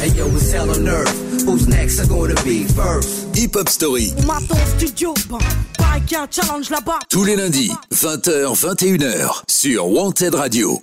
Hey yo, it's hell on earth. Who's next? Are gonna be first? Hip Hop Story. On m'attend au studio, ben, pareil qu'il y a un challenge là-bas. Tous les lundis, 20h, 21h, sur Wanted Radio.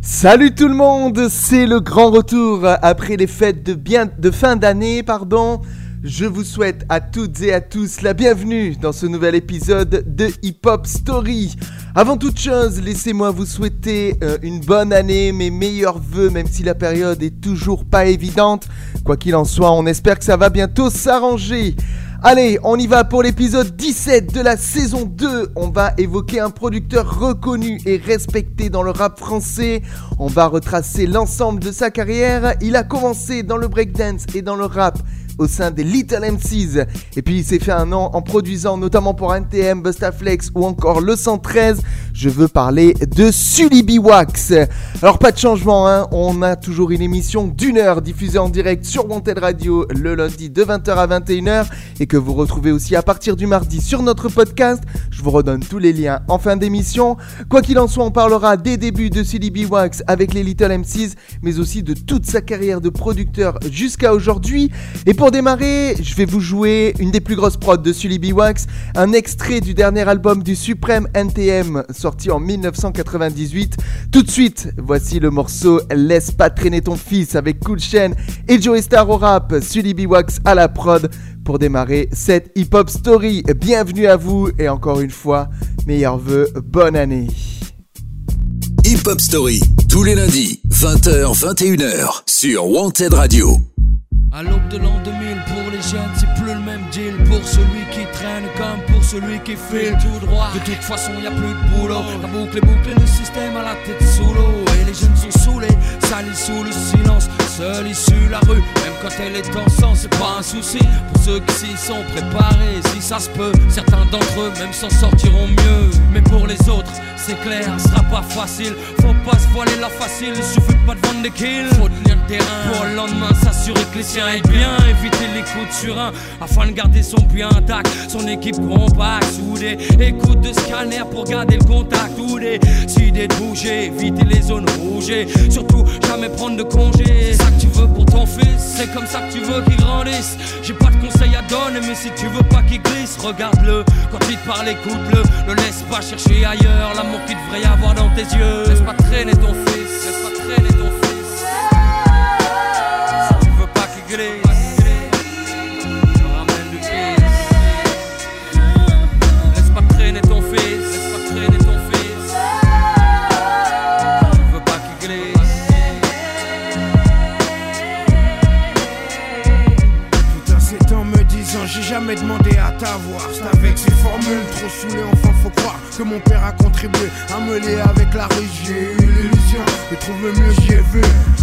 Salut tout le monde, c'est le grand retour après les fêtes de, bien, de fin d'année, pardon. Je vous souhaite à toutes et à tous la bienvenue dans ce nouvel épisode de Hip Hop Story. Avant toute chose, laissez-moi vous souhaiter euh, une bonne année, mes meilleurs voeux, même si la période est toujours pas évidente. Quoi qu'il en soit, on espère que ça va bientôt s'arranger. Allez, on y va pour l'épisode 17 de la saison 2. On va évoquer un producteur reconnu et respecté dans le rap français. On va retracer l'ensemble de sa carrière. Il a commencé dans le breakdance et dans le rap au sein des Little MCs. Et puis il s'est fait un nom en produisant notamment pour NTM, Bustaflex ou encore le 113. Je veux parler de Sully Wax. Alors pas de changement, hein. on a toujours une émission d'une heure diffusée en direct sur Wanted Radio le lundi de 20h à 21h et que vous retrouvez aussi à partir du mardi sur notre podcast. Je vous redonne tous les liens en fin d'émission. Quoi qu'il en soit, on parlera des débuts de Sully Wax avec les Little MCs, mais aussi de toute sa carrière de producteur jusqu'à aujourd'hui. Et pour démarrer, je vais vous jouer une des plus grosses prods de Sully B. Wax, un extrait du dernier album du Supreme NTM sorti en 1998. Tout de suite, voici le morceau Laisse pas traîner ton fils avec Cool Chain et Joey Star au rap, Sully B. Wax à la prod pour démarrer cette hip-hop story. Bienvenue à vous et encore une fois, meilleurs vœux, bonne année. Hip Hop Story, tous les lundis, 20h, 21h, sur Wanted Radio. De l'an 2000, pour les jeunes, c'est plus le même deal. Pour celui qui traîne comme pour celui qui file tout droit. De toute façon, y a plus de boulot. La boucle est bouclée, le système à la tête sous l'eau. Et les jeunes sont saoulés, salis sous le silence. Seul issue la rue, même quand elle est en sang, c'est pas un souci. Pour ceux qui s'y sont préparés, si ça se peut, certains d'entre eux même s'en sortiront mieux. Mais pour les autres, c'est clair, ce sera pas facile. Faut pas se voiler la facile, il suffit pas de vendre des kills. Faut tenir pour le lendemain s'assurer que les siens aient bien. Éviter les coups de surin afin de garder son puits intact. Son équipe compacte, soudée. Écoute de scanner pour garder le contact. Ou des idées de bouger, éviter les zones rouges. Surtout, jamais prendre de congé. C'est ça que tu veux pour ton fils, c'est comme ça que tu veux qu'il grandisse. J'ai pas de conseils à donner, mais si tu veux pas qu'il glisse, regarde-le. Quand il te parle, écoute-le. Ne laisse pas chercher ailleurs l'amour qu'il devrait y avoir dans tes yeux. Laisse pas traîner ton fils, laisse pas traîner ton fils. C'est avec ces formules trop saoulées enfin faut croire que mon père a contribué à me lier avec la rue J'ai eu l'illusion de trouver mieux j'y ai vu.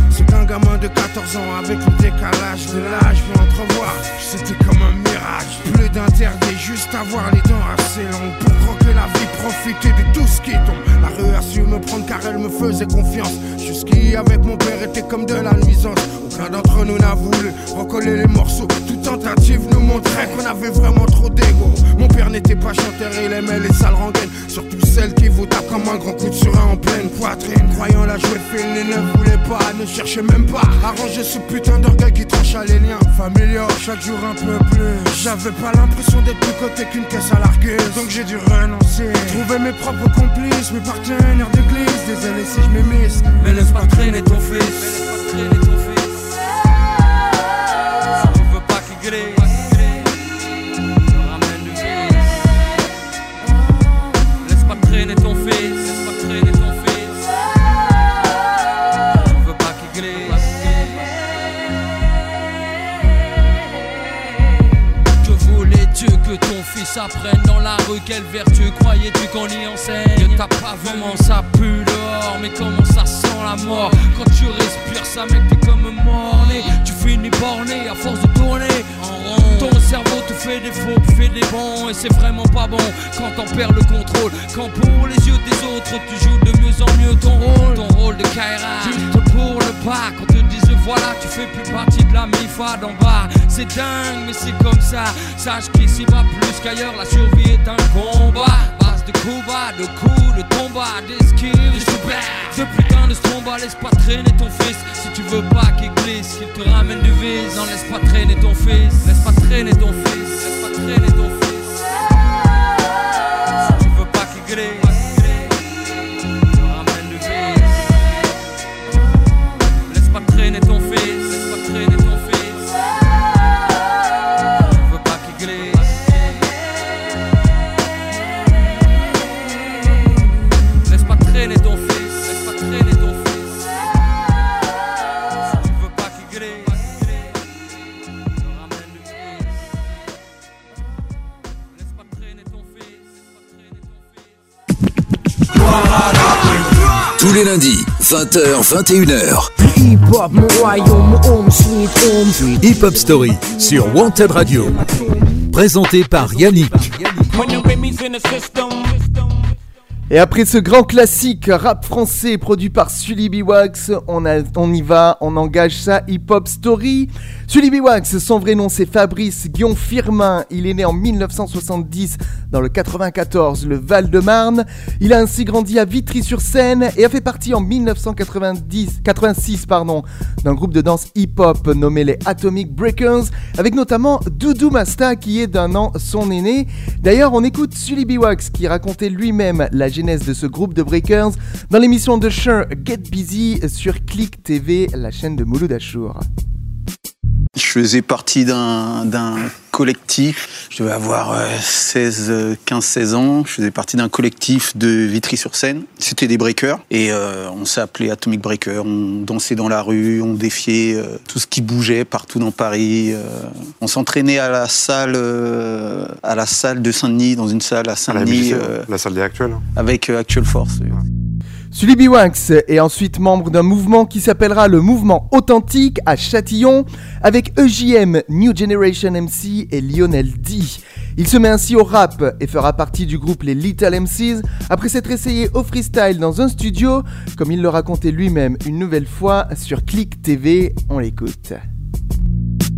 C'est qu'un gamin de 14 ans avec le décalage de l'âge peut entrevoir. C'était comme un mirage. Plus d'interdit juste avoir les dents assez longues Pour croquer la vie profiter de tout ce qui tombe. La rue a su me prendre car elle me faisait confiance. Jusqu'ici avec mon père était comme de la nuisance Aucun d'entre nous n'a voulu recoller les morceaux. Toute tentative nous montrait qu'on avait vraiment trop d'ego. Mon père n'était pas chanteur, il aimait les sales rengaines. Surtout celles qui vous tapent comme un grand coup de surin en pleine poitrine. Croyant la jouer fine, il ne voulait pas, ne cherchait même pas Arranger ce putain d'orgueil qui tranche à les liens familiaux. Chaque jour un peu plus. J'avais pas l'impression d'être plus côté qu'une caisse à largueuse Donc j'ai dû renoncer. Trouver mes propres complices, mes partenaires d'église. Désolé si je m'émisse Mais laisse pas traîner ton fils. Pas ton rue Quelle vertu croyais-tu qu'on y enseigne T'as pas vraiment ça pue dehors Mais comment ça sent la mort Quand tu respires ça mec t'es comme morné Tu finis borné à force de tourner en rond. Ton cerveau te fait des faux, fait des bons Et c'est vraiment pas bon quand t'en perds le contrôle. Quand pour les yeux des autres tu joues de mieux en mieux ton rôle. Ton rôle de Kaira. Juste pour le pas Quand te disent voilà tu fais plus partie de la MIFA d'en bas C'est dingue mais c'est comme ça Sache qu'ici va plus qu'ailleurs La survie est un combat Base de Cuba, de coups, de combat, d'esquive, de super. De putain de stromba, laisse pas traîner ton fils. Si tu veux pas qu'il glisse, qu'il te ramène du vice, non, laisse pas traîner ton fils. Laisse pas traîner ton fils, laisse pas traîner ton fils. Tous les lundis, 20h, 21h. Hip-hop, mon royaume, mon home, sweet home. Hip Hop Story sur Wanted Radio. Présenté par Yannick. Et après ce grand classique rap français produit par Sully B. Wax, on, a- on y va, on engage sa hip-hop story. Sully B. Wax, son vrai nom c'est Fabrice Guillaume Firmin. Il est né en 1970 dans le 94, le Val-de-Marne. Il a ainsi grandi à Vitry-sur-Seine et a fait partie en 1990, 86 pardon, d'un groupe de danse hip-hop nommé les Atomic Breakers, avec notamment Doudou Masta qui est d'un an son aîné. D'ailleurs, on écoute Sully B. Wax qui racontait lui-même la genèse de ce groupe de breakers dans l'émission de Cher Get Busy sur Click TV, la chaîne de Mouloud Achour. Je faisais partie d'un collectif, je devais avoir euh, 16, euh, 15, 16 ans, je faisais partie d'un collectif de Vitry-sur-Seine. C'était des breakers et euh, on s'appelait Atomic Breaker, on dansait dans la rue, on défiait euh, tout ce qui bougeait partout dans Paris. euh. on s'entraînait à la salle euh, à la salle de Saint-Denis, dans une salle à la Saint-Denis la salle des actuels. avec Actual Force. Sully. Wax est ensuite membre d'un mouvement qui s'appellera le Mouvement Authentique à Châtillon avec EJM, New Generation MC et Lionel D. Il se met ainsi au rap et fera partie du groupe les Little MCs après s'être essayé au freestyle dans un studio, comme il le racontait lui-même une nouvelle fois sur Click TV. On l'écoute.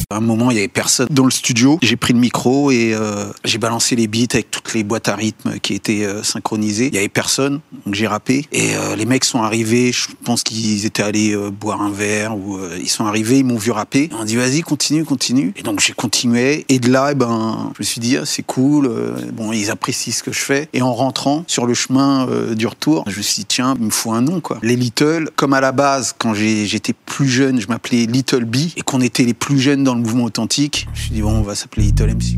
À un moment, il y avait personne dans le studio. J'ai pris le micro et euh, j'ai balancé les beats avec toutes les boîtes à rythme qui étaient euh, synchronisées. Il y avait personne, donc j'ai rappé. Et euh, les mecs sont arrivés. Je pense qu'ils étaient allés boire un verre ils sont arrivés. Ils m'ont vu rapper. On dit vas-y, continue, continue. Et donc j'ai continué. Et de là, eh ben, je me suis dit ah, c'est cool. bon, ils apprécient ce que je fais. Et en rentrant sur le chemin du retour, je me suis dit tiens, il me faut un nom quoi. Les Little, comme à la base, quand j'étais plus jeune, je m'appelais Little B et qu'on était les plus jeunes dans le mouvement authentique. Je me suis dit bon, on va s'appeler Little MC.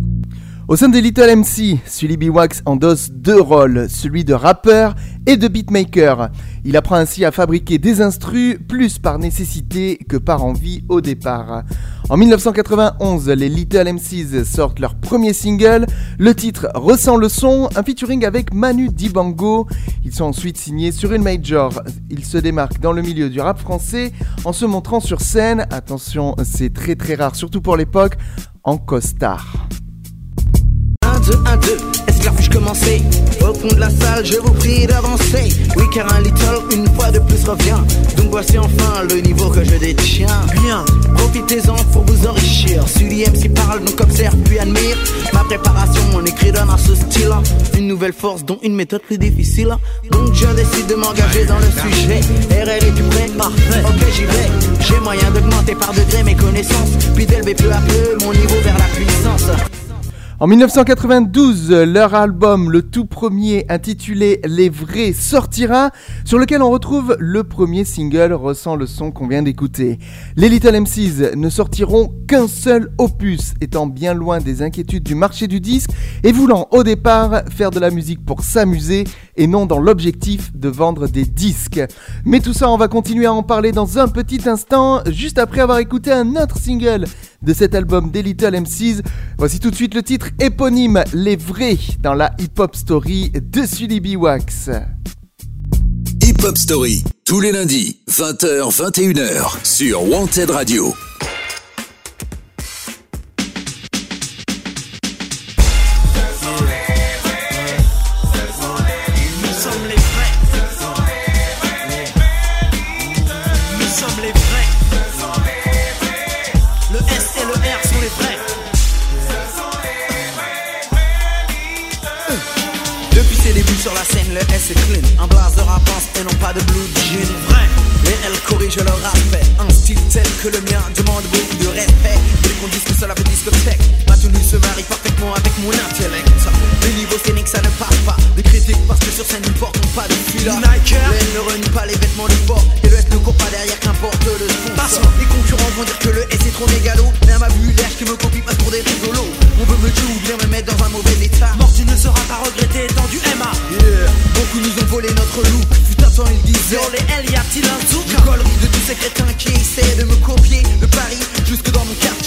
Au sein des Little MC, Sully B. Wax endosse deux rôles, celui de rappeur et de beatmaker. Il apprend ainsi à fabriquer des instrus plus par nécessité que par envie au départ. En 1991, les Little MCs sortent leur premier single, le titre Ressent le son, un featuring avec Manu Dibango. Ils sont ensuite signés sur une major. Ils se démarquent dans le milieu du rap français en se montrant sur scène, attention c'est très très rare, surtout pour l'époque, en costard. 1, 2, 1, 2, esclave, puis-je commencer Au fond de la salle, je vous prie d'avancer. Oui, car un little, une fois de plus revient. Donc voici enfin le niveau que je détiens. Bien, profitez-en pour vous enrichir. Sully MC parle, donc observe puis admire. Ma préparation, mon écrit donne à ce style. Une nouvelle force, dont une méthode plus difficile. Donc je décide de m'engager dans le sujet. RL, es-tu prêt Parfait, ok j'y vais. J'ai moyen d'augmenter par degré mes connaissances. Puis d'élever peu à peu mon niveau vers la puissance En 1992, leur album, le tout premier intitulé Les Vrais, sortira, sur lequel on retrouve le premier single ressent le son qu'on vient d'écouter. Les Little MCs ne sortiront qu'un seul opus, étant bien loin des inquiétudes du marché du disque et voulant au départ faire de la musique pour s'amuser et non dans l'objectif de vendre des disques. Mais tout ça, on va continuer à en parler dans un petit instant, juste après avoir écouté un autre single de cet album des Little MCs. Voici tout de suite le titre éponyme Les Vrais dans la hip-hop story de Sully B. Wax. Hip Hop Story, tous les lundis, 20h, 21h, sur Wanted Radio. Qu'on dit que cela fait discothèque. Ma tenue se marie parfaitement avec mon intellect. Le niveau scénique ça ne passe pas. Des critiques parce que sur scène ils portent pas de fila. Nike. Elle ne renie pas les vêtements du sport. Et le S ne court pas derrière qu'importe le sponsor. Les concurrents vont dire que le S est trop mégalo. Mais à ma l'air qui me copie passe pour des rigolos. On veut me tuer ou bien me mettre dans un mauvais état. Mort, tu ne seras pas regretté étant du MA. Yeah. Beaucoup nous ont volé notre look. Un temps, ils disaient. Sur les L, y a-t-il un zouk collerie de tous ces crétins qui essaient de me copier. De Paris jusque dans mon quartier.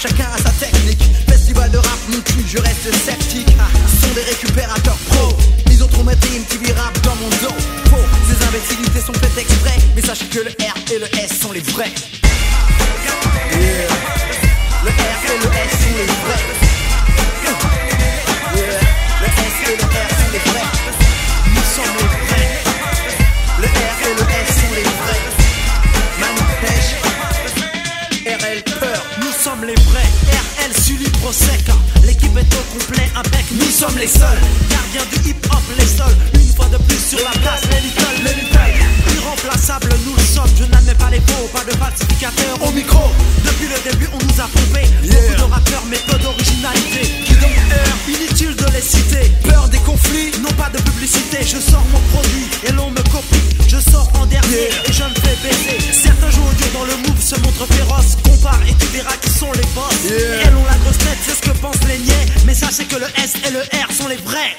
Chacun a sa technique. Festival de rap, mon cul, je reste sceptique. Ah, Ce sont des récupérateurs pro. Ils ont trop maté une TV rap dans mon dos. Faux, ces imbécilités sont faites exprès. Mais sachez que le R et le S sont les vrais. Les seuls. Gardiens du hip hop, les seuls. Une fois de plus sur la place, les little, les little. Irremplaçables, nous le sommes. Je n'admets pas les faux, pas de falsificateurs au micro. Depuis le début, on nous a pompé. Beaucoup d'orateurs, mais peu d'originalité. Qui donc R Inutile de les citer. Peur des conflits, non pas de publicité. Je sors mon produit et l'on me copie. Je sors en dernier et je me fais baiser. Certains jouent dur dans le move, se montrent féroces. Compare et tu verras qui sont les boss. Yeah. Elles ont la grosse tête, c'est ce que pensent les niais. Mais sachez que le S et le R sont les vrais.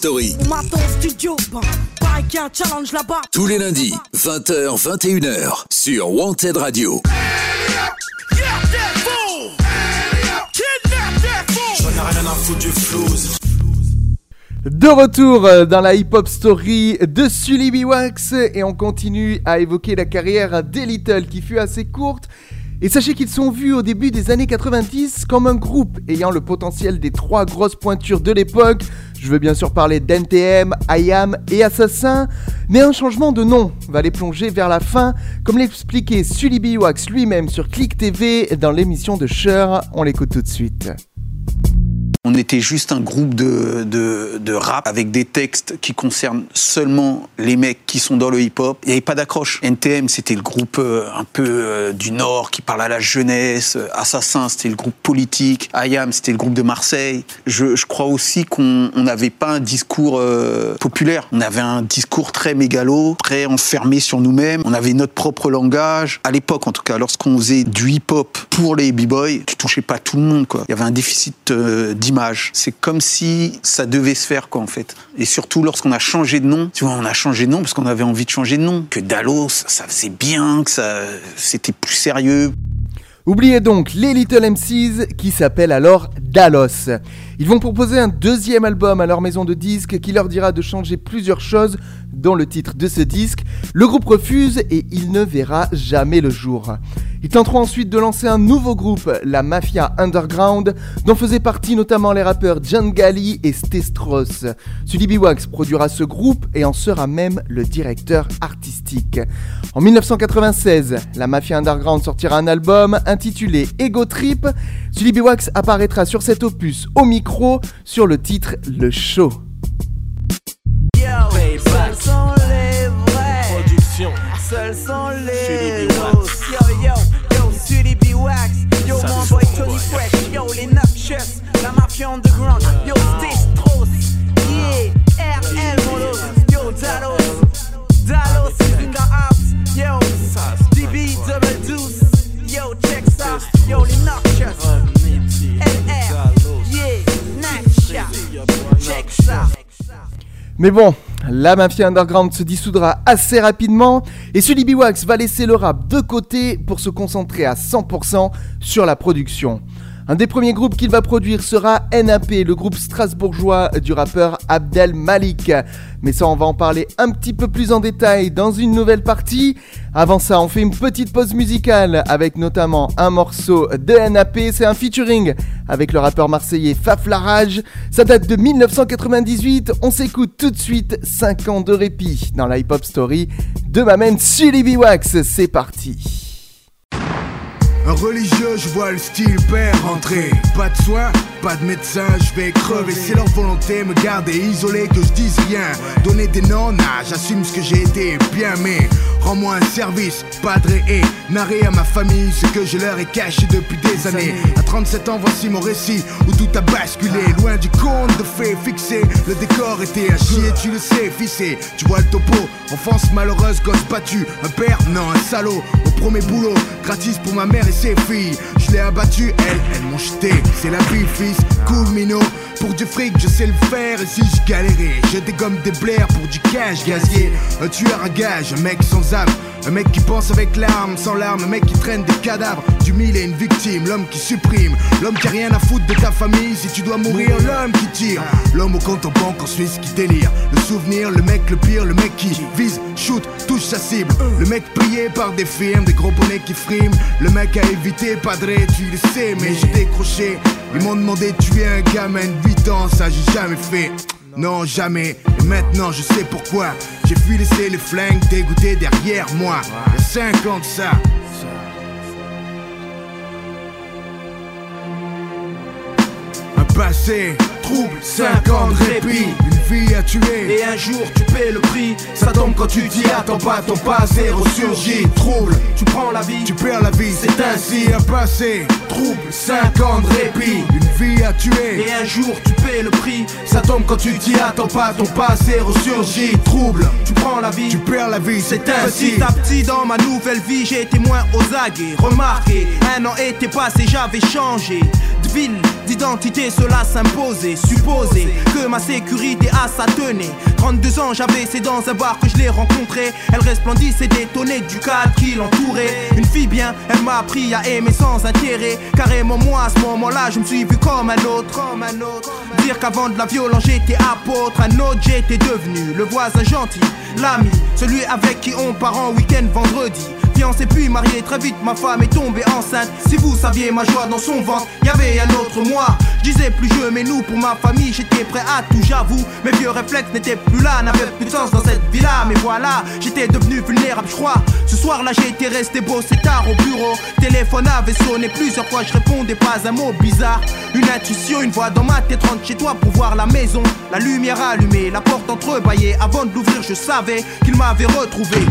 Story, On m'attend au studio, bon, pareil qu'il y a un challenge là-bas. tous les lundis, 20h, 21h, sur Wanted Radio. De retour euh, dans la hip-hop story de Sully Biwax et on continue à évoquer la carrière des Little qui fut assez courte. Et sachez qu'ils sont vus au début des années 90 comme un groupe ayant le potentiel des trois grosses pointures de l'époque. Je veux bien sûr parler d'NTM, IAM et Assassin, mais un changement de nom va les plonger vers la fin, comme l'expliquait Sully Biwax lui-même sur Click TV dans l'émission de Cher. On l'écoute tout de suite. On était juste un groupe de, rap avec des textes qui concernent seulement les mecs qui sont dans le hip-hop. Il n'y avait pas d'accroche. NTM, c'était le groupe euh, un peu euh, du Nord qui parle à la jeunesse. Assassin, c'était le groupe politique. IAM, c'était le groupe de Marseille. Je, crois aussi qu'on on n'avait pas un discours euh, populaire. On avait un discours très mégalo, très enfermé sur nous-mêmes. On avait notre propre langage. À l'époque, en tout cas, lorsqu'on faisait du hip-hop pour les b-boys, tu touchais pas tout le monde. Il y avait un déficit C'est comme si ça devait se faire, quoi, en fait. Et surtout, lorsqu'on a changé de nom, tu vois, on a changé de nom parce qu'on avait envie de changer de nom. Que Dallos, ça, faisait bien, que ça, c'était plus sérieux. Oubliez donc les Little MCs qui s'appellent alors Dallos. Ils vont proposer un deuxième album à leur maison de disques qui leur dira de changer plusieurs choses dans le titre de ce disque. Le groupe refuse et il ne verra jamais le jour. Ils tenteront ensuite de lancer un nouveau groupe, la Mafia Underground, dont faisaient partie notamment les rappeurs John Gali et Stestros. Sully Wax produira ce groupe et en sera même le directeur artistique. En 1996, la Mafia Underground sortira un album intitulé Ego Trip. Sully Wax apparaîtra sur cet opus au micro sur le titre Le Show. Seuls sont les Yo, les Noxious. La mafia underground. Yo, Stros. Yeah, RL, mon Yo, Dalos. Dalos the house. Yo, DB double deuce. Yo, check ça. Yo, les Noxious. LR. Yeah, Nacha. Check ça. Mais bon, la mafia underground se dissoudra assez rapidement et Sully Biwax va laisser le rap de côté pour se concentrer à 100% sur la production. Un des premiers groupes qu'il va produire sera NAP, le groupe strasbourgeois du rappeur Abdel Malik. Mais ça, on va en parler un petit peu plus en détail dans une nouvelle partie. Avant ça, on fait une petite pause musicale avec notamment un morceau de NAP. C'est un featuring avec le rappeur marseillais Faf Larage. Ça date de 1998. On s'écoute tout de suite 5 ans de répit dans la hip-hop story de ma main Sully Wax. C'est parti. Un religieux, je vois le style père rentrer. Pas de soins, pas de médecin, je vais crever. C'est leur volonté, me garder isolé, que je dise rien. Donner des noms, nah, j'assume ce que j'ai été, bien, mais rends-moi un service, padre et narrer à ma famille ce que je leur ai caché depuis des années. À 37 ans, voici mon récit où tout a basculé. Loin du conte de fées fixé, le décor était à chier, tu le sais, fissé. Tu vois le topo, enfance malheureuse, gosse battu. Un père, non, un salaud. Au premier boulot, gratis pour ma mère et ses filles. Je l'ai abattu, elles, elles m'ont jeté. C'est la vie, fils, cool minot. Pour du fric, je sais le faire. Et si je galérais, je dégomme des blaires pour du cash gazier. Un tueur à gage, un mec sans âme. Un mec qui pense avec l'arme, sans larmes. Un mec qui traîne des cadavres. Du mille et une victime. L'homme qui supprime. L'homme qui a rien à foutre de ta famille. Si tu dois mourir, l'homme qui tire. L'homme au compte en banque en Suisse qui délire. Le souvenir, le mec le pire, le mec qui vise, shoot, touche sa cible. Le mec plié par des firmes, des gros bonnets qui friment. Le mec a évité, padré, tu le sais, mais j'ai décroché. Ils m'ont demandé de tuer un gamin de 8 ans, ça j'ai jamais fait. Non, jamais. Et maintenant, je sais pourquoi. J'ai fui laisser les flingues dégoûter derrière moi. Il y a 5 ans de ça. Passé trouble, 5 ans de répit, une vie à tuer. Et un jour tu paies le prix, ça tombe quand tu t'y attends pas, ton passé ressurgit. Trouble, tu prends la vie, tu perds la vie, c'est ainsi un passé? Trouble, 5 ans de répit, une vie à tuer. Et un jour tu paies le prix, ça tombe quand tu t'y attends pas, ton passé ressurgit. Trouble, tu prends la vie, tu perds la vie, c'est ainsi. Petit à petit dans ma nouvelle vie, j'ai été moins aux aguets. Remarquez, un an était passé, j'avais changé ville, d'identité, cela s'imposait. Supposer que ma sécurité à sa tenait. 32 ans, j'avais, c'est dans un bar que je l'ai rencontré. Elle resplendissait détonnée du cadre qui l'entourait. Une fille bien, elle m'a appris à aimer sans intérêt. Carrément, moi, à ce moment-là, je me suis vu comme un autre. Comme un autre. Dire qu'avant de la violence, j'étais apôtre. Un autre, j'étais devenu le voisin gentil, l'ami, celui avec qui on part en week-end vendredi fiancé puis marié très vite. Ma femme est tombée enceinte. Si vous saviez ma joie dans son ventre y avait un autre moi. Je disais plus je mais nous pour ma famille j'étais prêt à tout j'avoue. Mes vieux réflexes n'étaient plus là N'avaient plus de sens dans cette villa. Mais voilà j'étais devenu vulnérable je crois. Ce soir là été resté beau c'est tard au bureau. Téléphone avait sonné plusieurs fois Je répondais pas un mot bizarre. Une intuition une voix dans ma tête rentre chez toi pour voir la maison. La lumière allumée la porte entrebâillée Avant de l'ouvrir je savais qu'il m'avait retrouvé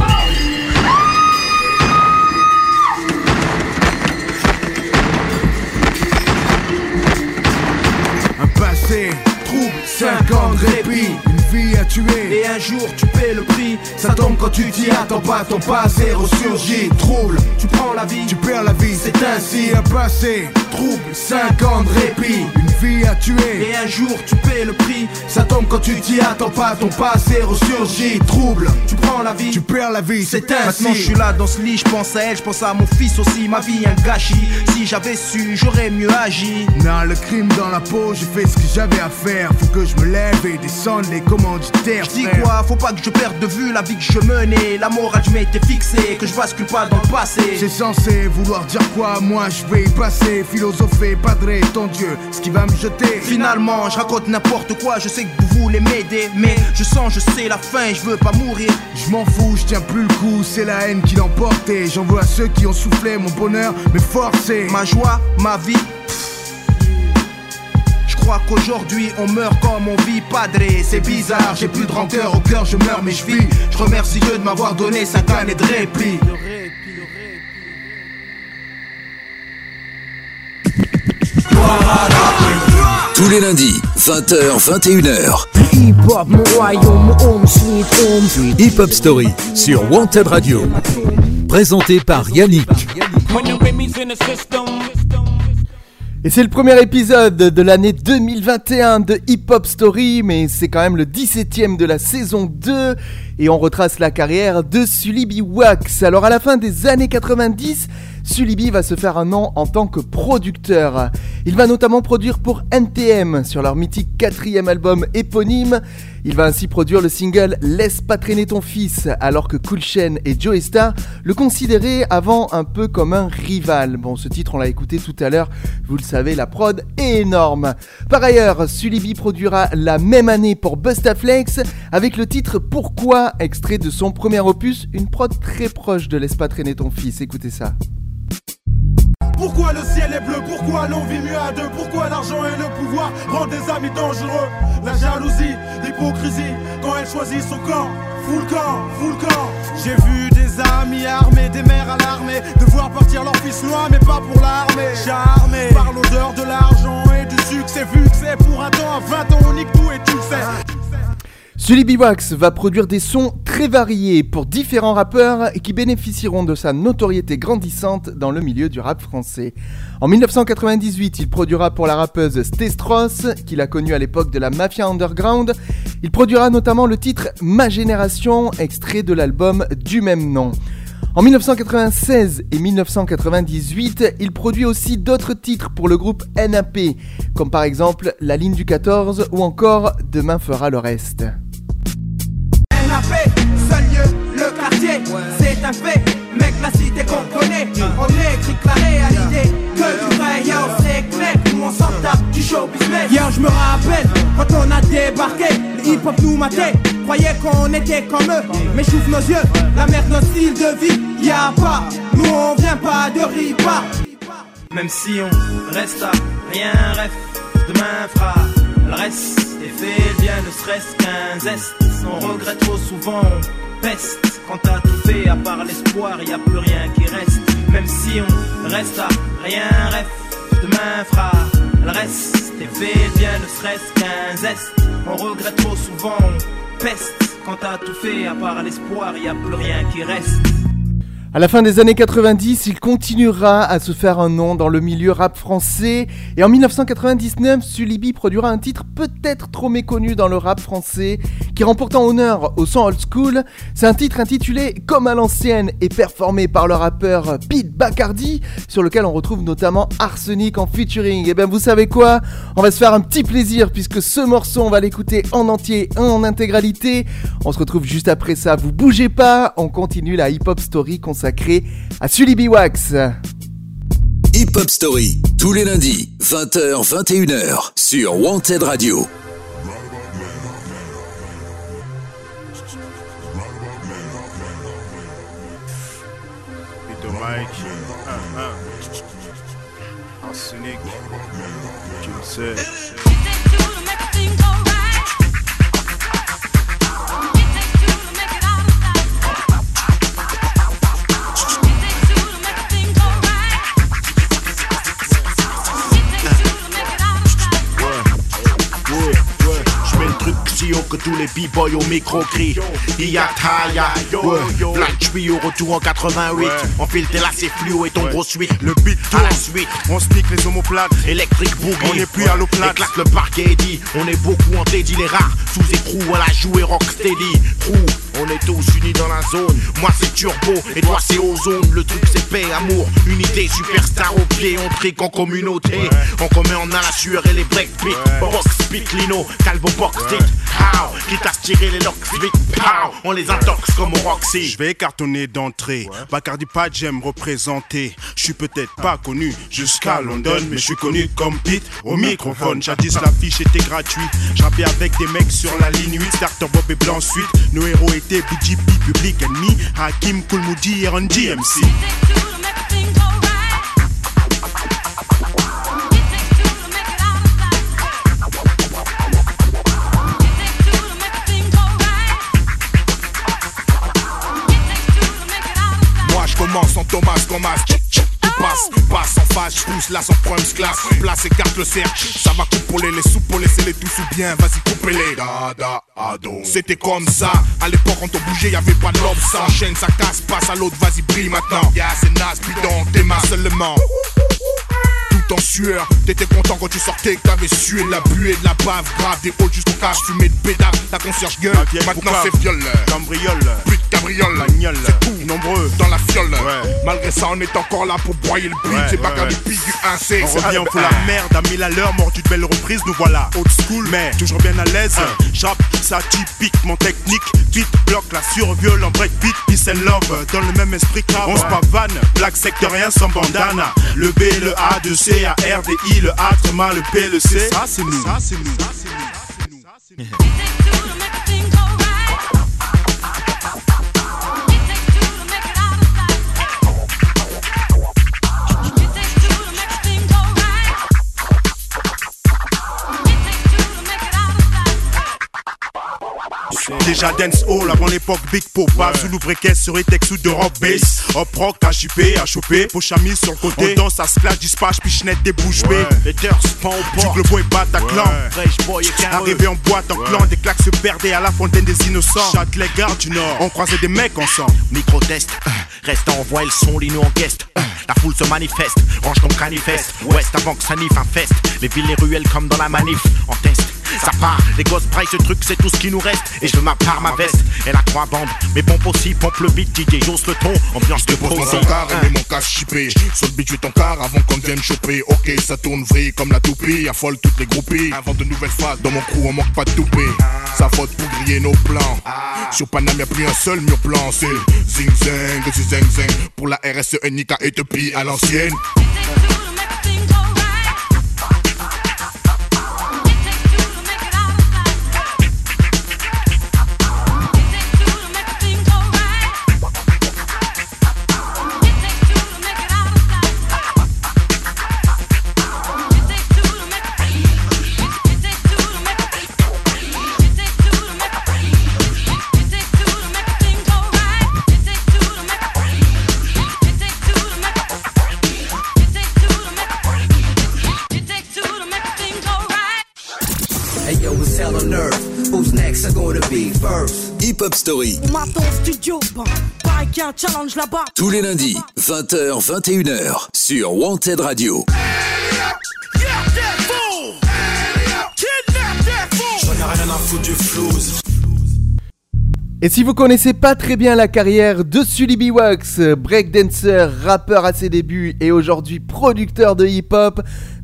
Passé trouble, 5 ans de répit, une vie à tuer. Et un jour tu paies le prix, ça tombe quand tu t'y attends pas, ton passé ressurgit. Trouble, tu prends la vie, tu perds la vie, c'est ainsi un passé trouble, 5 ans de répit, une vie à tuer. Et un jour tu paies le prix. Ça tombe quand tu t'y attends pas, ton passé ressurgit. Trouble, tu prends la vie, tu perds la vie. c'est ainsi. Maintenant je suis là dans ce lit, je pense à elle, je pense à mon fils aussi. Ma vie un gâchis. Si j'avais su, j'aurais mieux agi. Non, le crime dans la peau, j'ai fait ce que j'avais à faire. Faut que je me lève et descende les commanditaires. Je dis quoi, faut pas que je perde de vue la vie que je menais. La morale, je m'étais fixé, que je bascule pas dans le passé. C'est censé vouloir dire quoi Moi je vais y passer, philosopher, padrer ton Dieu, ce qui va me jeter. Finalement, je raconte n'importe quoi, je sais que vous voulez m'aider, mais je sens, je sais la fin, je veux pas mourir. Je m'en fous, je tiens plus le coup, c'est la haine qui l'emporte. et J'en veux à ceux qui ont soufflé mon bonheur, mais forcé. Ma joie, ma vie. Crois qu'aujourd'hui on meurt comme on vit padré C'est bizarre, j'ai plus de rancœur au cœur, je meurs mais je vis Je remercie Dieu de m'avoir donné 5 années de répit Tous les lundis, 20h, 21h. Hip hop, mon royaume, mon home sweet home. Hip Hop Story sur Wanted Radio. Présenté par Yannick. Et c'est le premier épisode de l'année 2021 de Hip Hop Story, mais c'est quand même le 17ème de la saison 2 et on retrace la carrière de Sulibi Wax. Alors à la fin des années 90, Sulibi va se faire un nom en tant que producteur. Il va notamment produire pour NTM sur leur mythique quatrième album éponyme. Il va ainsi produire le single Laisse pas traîner ton fils, alors que Cool Chain et Joey Star le considéraient avant un peu comme un rival. Bon, ce titre, on l'a écouté tout à l'heure, vous le savez, la prod est énorme. Par ailleurs, Sulibi produira la même année pour Bustaflex avec le titre Pourquoi, extrait de son premier opus, une prod très proche de Laisse pas traîner ton fils. Écoutez ça. Pourquoi le ciel est bleu? Pourquoi l'on vit mieux à deux? Pourquoi l'argent et le pouvoir rendent des amis dangereux? La jalousie, l'hypocrisie, quand elle choisit son camp. Full camp, full camp. J'ai vu des amis armés, des mères alarmées Devoir partir leur fils loin mais pas pour l'armée. Charmé Par l'odeur de l'argent et du succès. Vu que c'est pour un temps, à 20 ans on nique tout et tu le sais Sully Wax va produire des sons très variés pour différents rappeurs et qui bénéficieront de sa notoriété grandissante dans le milieu du rap français. En 1998, il produira pour la rappeuse Stestros, qu'il a connue à l'époque de la Mafia Underground. Il produira notamment le titre Ma Génération, extrait de l'album du même nom. En 1996 et 1998, il produit aussi d'autres titres pour le groupe NAP, comme par exemple La ligne du 14 ou encore Demain fera le reste. Mec, la cité qu'on connaît, on écrit que la réalité, que du vrai, yo, c'est clair. Nous on s'en tape du show business. Hier je me rappelle quand on a débarqué, le hip hop nous matait. Croyait qu'on était comme eux, mais j'ouvre nos yeux. La merde, notre style de vie, y a pas. Nous on vient pas de ripa. Même si on reste à rien, ref, demain fera le reste. Et fait bien ne serait-ce qu'un zeste. On regrette trop souvent, peste. Quand t'as tout fait, à part l'espoir, y a plus rien qui reste. Même si on reste à rien, ref, demain fera le reste. Et fait bien ne serait-ce qu'un zeste. On regrette trop souvent, on peste. Quand t'as tout fait, à part l'espoir, y a plus rien qui reste. À la fin des années 90, il continuera à se faire un nom dans le milieu rap français et en 1999, Sulibi produira un titre peut-être trop méconnu dans le rap français qui remportant honneur au son old school. C'est un titre intitulé Comme à l'ancienne et performé par le rappeur Pete Bacardi sur lequel on retrouve notamment Arsenic en featuring. Et bien vous savez quoi? On va se faire un petit plaisir puisque ce morceau on va l'écouter en entier, en intégralité. On se retrouve juste après ça, vous bougez pas, on continue la hip-hop story consacrée à Sulibi Wax. Hip Hop Story, tous les lundis, 20h, 21h, sur Wanted Radio. Mike, un, un. Arsenic, tu le sais. Aussi haut que tous les b-boys au micro cri Iyataya, ouais, Black Tree au retour en 88. On file tes lacets fluo et ton gros suite. Le beat à la suite. On speak les omoplates. Électrique boogie. On est plus à l'eau plate. Éclate le parquet dit. On est beaucoup en dédit les rares. Sous écrou, on a joué rocksteady. Crew, on est tous unis dans la zone. Moi c'est turbo et toi c'est ozone. Le truc c'est paix, amour, unité, superstar au pied. On trique en communauté. On commet en a la sueur et les breakbeats. Box, beat, lino, calvo, box, stick. How, quitte à se tirer les locks, vite. Pow, on les intox comme au Roxy. Je vais cartonner d'entrée. Bacardi pas j'aime représenter. Je suis peut-être pas connu jusqu'à London, mais je suis connu comme Pete au microphone. Jadis l'affiche était gratuite. Je rappais avec des mecs sur la ligne 8. Starter Bob et Blanc suite. Nos héros étaient BGP, Public Enemy, Hakim, Kulmoudi et Randy MC. Moi je commence en Thomas Comas Tu passes, passe en face, je pousse là sans problème classe. Place écarte le cercle, ça va couper les sous pour laisser les tous ou bien Vas-y coupez-les Dada, ado. C'était comme ça, à l'époque quand on bougeait y'avait pas de l'homme Ça enchaîne, ça casse, passe à l'autre, vas-y brille maintenant. Yeah c'est naze, bidon, ma seulement tout en sueur. T'étais content quand tu sortais, que t'avais sué de la buée, de la bave, grave, des hauts jusqu'au cache, fumé de pédale, la concierge gueule. Maintenant c'est viol, cambriole, cabriole, c'est tout, nombreux dans la fiole. Malgré ça, on est encore là pour broyer le beat, Ouais, c'est pas ouais. du pic du 1C. On c'est revient, fout la merde à mille à l'heure, mordu de belles reprises, nous voilà. Old school, mais toujours bien à l'aise. J'rappe, ça typiquement technique. Beat, bloc, la surviolent, breakbeat, peace and love. Dans le même esprit que on se pavane. Black sectorien sans bandana. Le B, le A, de C, A, R, D, I, le A, tréma, le P, le C. Ça, c'est nous. Ça, c'est nous. Déjà dance hall avant l'époque Big Popa Sous l'ouvre-caisse sur les textes ou de rock bass. Hop rock, choper Pour chamis sur le côté. On danse à splash, dispatch, pichenette, des bouches bées Les durs, pas au Du port. globo et Bataclan Fresh boy et carreux. Arrivé en boîte, en clan, des claques se perdaient à la fontaine des innocents. Châtelet, gare du Nord, on croisait des mecs ensemble. Micro-test, euh, reste à envoyer le son, Lino en guest. euh, La foule se manifeste, range ton canifeste. Ouest avant que ça niffe un fest. Les villes, les ruelles comme dans la manif. En test, ça part. Les gosses braillent ce truc, c'est tout ce qui nous reste. Et je veux ma part, ma veste. Et la trois bandes, mes pompes aussi, pompe le beat, DJ. J'ose le ton, ambiance de Pose ton car et mon cash chippé Sur le beat tu ton car avant qu'on vienne choper Ok ça tourne vrille comme la toupie. Affole toutes les groupies. Invente de nouvelles phases Dans mon crew on manque pas de toupée Ça faute pour griller nos plans. Sur Paname y'a plus un seul mur blanc C'est zing zing zing zing zing. Pour la RSE Nika et Topi à l'ancienne on earth. Who's next? Are gonna be first? Hip Hop Story, Maton studio, bon, pareil qu'il y a un challenge là-bas. tous les lundis, 20h, 21h, sur Wanted Radio. J'en ai rien à foutre du flouze Et si vous connaissez pas très bien la carrière de Sully B. Wax, breakdancer, rappeur à ses débuts et aujourd'hui producteur de hip-hop,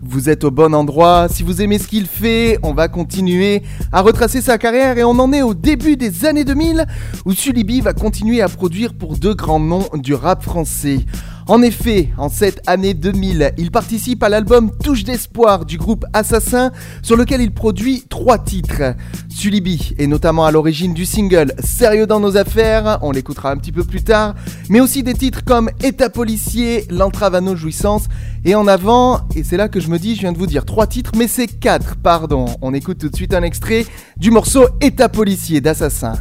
vous êtes au bon endroit. Si vous aimez ce qu'il fait, on va continuer à retracer sa carrière et on en est au début des années 2000 où Sully B va continuer à produire pour deux grands noms du rap français. En effet, en cette année 2000, il participe à l'album Touche d'espoir du groupe Assassin, sur lequel il produit trois titres. Sulibi est notamment à l'origine du single Sérieux dans nos affaires, on l'écoutera un petit peu plus tard, mais aussi des titres comme État policier, L'entrave à nos jouissances, et en avant, et c'est là que je me dis, je viens de vous dire trois titres, mais c'est quatre, pardon. On écoute tout de suite un extrait du morceau État policier d'Assassin.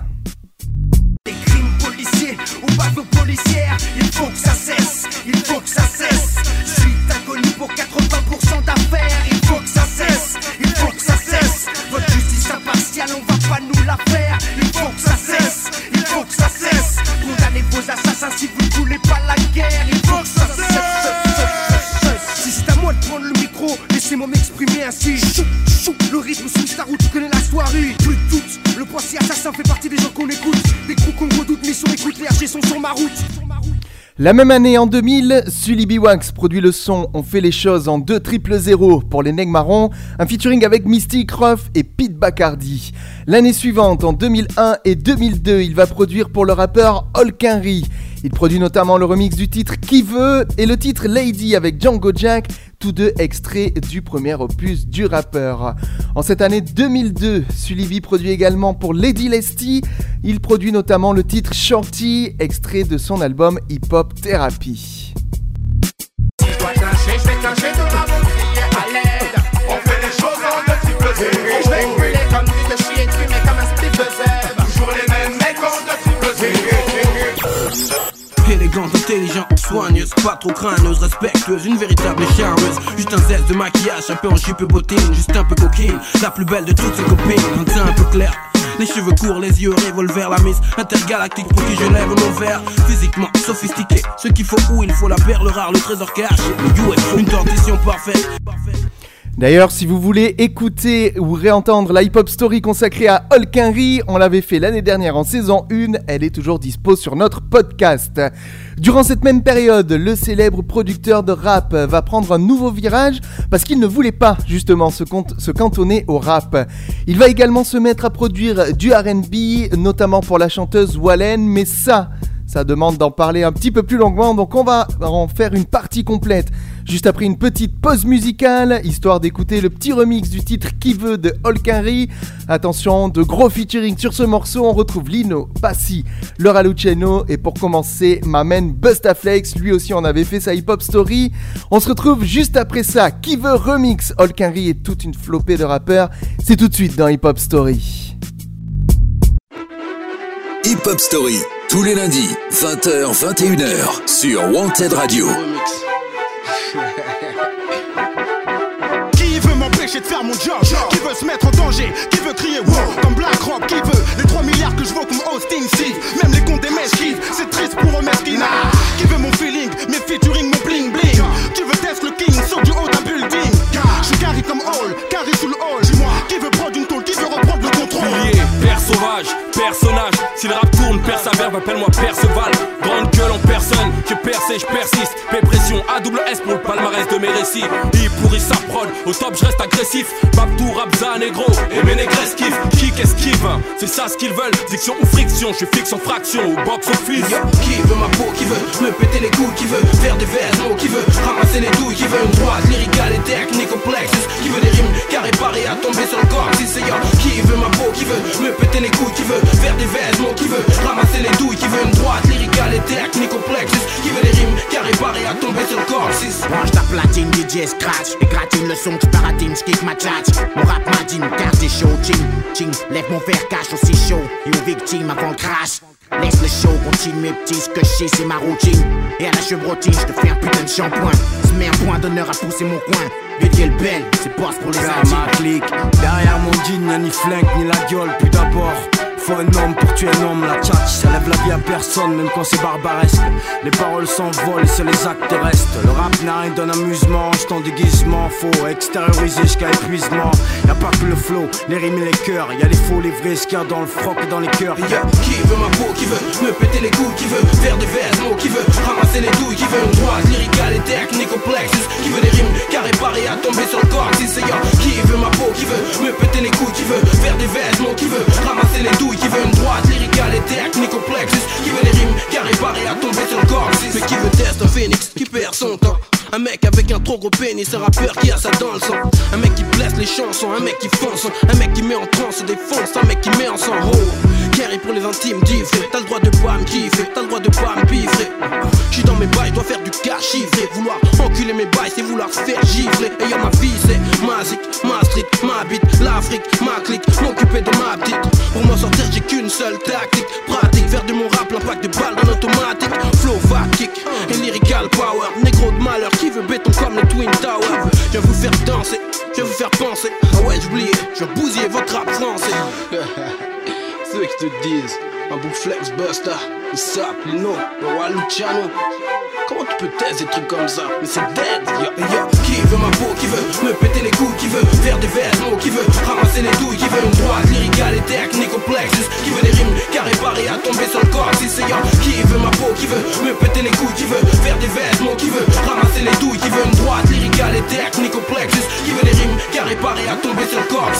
policier ou bavure policière, il faut que on va pas nous la faire. Il faut que ça cesse, il faut que ça cesse. Condamnez vos assassins si vous ne voulez pas la guerre. Il faut que ça cesse. Si c'est à moi de prendre le micro, laissez-moi m'exprimer ainsi. Chou, chou, le rythme sous la route, je connais la soirée. Plus toute, le poids si assassin fait partie des gens qu'on écoute. Des coups qu'on redoute, mais sur écoute, les RG sont sur ma route. La même année, en 2000, Sully B. Wax produit le son On fait les choses en 2 triple 0 pour les Nègres Marrons, un featuring avec Mystic Ruff et Pete Bacardi. L'année suivante, en 2001 et 2002, il va produire pour le rappeur Henry. Il produit notamment le remix du titre Qui veut et le titre Lady avec Django Jack, tous deux extraits du premier opus du rappeur. En cette année 2002, Sully produit également pour Lady Lesty. Il produit notamment le titre Shorty, extrait de son album Hip Hop Therapy. Élégante, intelligente, soigneuse, pas trop crâneuse, respectueuse, une véritable charmeuse. Juste un zeste de maquillage, un peu en jupe bottine, juste un peu coquine. La plus belle de toutes ses copines, un teint un peu clair. Les cheveux courts, les yeux revolver, la mise intergalactique pour qui je lève mon verre. Physiquement sophistiqué, ce qu'il faut où il faut la perle rare, le trésor caché, le UFO, une dentition parfaite. D'ailleurs, si vous voulez écouter ou réentendre la hip-hop story consacrée à Hulk Henry, on l'avait fait l'année dernière en saison 1, elle est toujours dispo sur notre podcast. Durant cette même période, le célèbre producteur de rap va prendre un nouveau virage parce qu'il ne voulait pas justement se, se cantonner au rap. Il va également se mettre à produire du RB, notamment pour la chanteuse Wallen, mais ça, ça demande d'en parler un petit peu plus longuement, donc on va en faire une partie complète. Juste après une petite pause musicale, histoire d'écouter le petit remix du titre Qui veut de Hulk Henry. Attention, de gros featuring sur ce morceau, on retrouve Lino, Passy, Laura Luciano et pour commencer, ma main Bustaflex, lui aussi on avait fait sa hip-hop story. On se retrouve juste après ça, Qui veut remix Hulk Henry et toute une flopée de rappeurs. C'est tout de suite dans Hip Hop Story. Hip Hop Story, tous les lundis, 20h, 21h, sur Wanted Radio. Qui veut m'empêcher de faire mon job? Qui veut se mettre en danger? Qui veut crier wow comme BlackRock Qui veut au top je reste agressif. Babtou, Rabza, négro, et mes négresses kiffent. Kick esquive, c'est ça ce qu'ils veulent. Diction ou friction, je suis fixe en fraction au box office. Yo, qui veut ma peau, qui veut me péter les couilles, qui veut faire des vêtements, qui veut ramasser les douilles, qui veut une droite lyricale et technique complexe, qui veut des rimes paré à tomber sur le corps. Si qui veut ma peau, qui veut me péter les couilles, qui veut faire des vêtements, qui veut ramasser les douilles, qui veut une droite lyricale et technique complexe, qui veut des rimes carré paré à tomber sur le corps. Branche ta platine, DJ scratch Et gratine le son, tu paratines, j'kick ma tchatch Mon rap madine, car t'es chaud, ching, ching. Lève mon verre, cache aussi chaud Et aux victimes avant crash. Laisse le show, continue mes petits, ce que je c'est ma routine. Et à la chevrotine, je te fais un putain de shampoing. Se met un point d'honneur à pousser mon coin Le belle, c'est passe pour les ma clique, derrière mon jean, y'a ni flingue ni la gueule, puis d'abord faut un homme pour tuer un homme, la tchatch, ça lève la vie à personne, même quand c'est barbaresque. Les paroles s'envolent c'est les actes restent. Le rap n'a rien d'un amusement, je en déguisement, faut extérioriser jusqu'à épuisement. Y'a pas que le flow, les rimes et les cœurs, y'a les faux, les vrais, ce qu'il y a dans le froc et dans les cœurs. Yo, qui veut ma peau, qui veut me péter les couilles, qui veut faire des vêtements, qui veut ramasser les douilles, qui veut une droite lyricale et technique complexe, qui veut des rimes carré paré à tomber sur le corps. C'est yo, qui veut ma peau, qui veut me péter les couilles, qui veut faire des vêtements, qui veut ramasser les douilles, qui veut une droite lyricale et technique complexe, qui veut des rimes carré paré à tomber sur le corps. Mais qui veut tester un phénix qui perd son temps. Un mec avec un trop gros pénis, un rappeur qui a ça dans le sang. Un mec qui blesse les chansons, un mec qui fonce, un mec qui met en transe défonce, un mec qui met en sang. Oh, Kerry pour les intimes diffrés. T'as le droit de pas me kiffer, t'as le droit de pas me piffrer. J'suis dans mes bails, dois faire du cash chiffré. Vouloir enculer mes bails, c'est vouloir faire gifler. Et ma vie, c'est ma zik, ma street, ma bite, l'Afrique, ma clique, m'occuper de ma petite. Pour m'en sortir, j'ai qu'une seule tactique. Pratique, faire de mon rap l'impact de balles dans l'automatique. Flow, va kick, lyrical power. Négro de malheur qui veut béton comme le Twin Tower. Je vous faire danser, je vous faire penser. Ah ouais, j'oubliais, je bousiller votre rap français. Ceux qui te disent, un bout flex buster, il sape, Lino, le roi Luciano. Comment tu peux tester des trucs comme ça Mais c'est dead, yo, yo Qui veut ma peau, qui veut me péter les couilles Qui veut faire des vêtements, qui veut ramasser les douilles, qui veut une droite lyricale et technique complexe, qui veut des rimes carré paré à tomber sur le corps, si c'est qui veut ma peau, qui veut me péter les couilles, qui veut faire des vêtements, qui veut ramasser les douilles, qui veut une droite lyricale et technique complexe, qui veut des rimes carré paré à tomber sur le corps,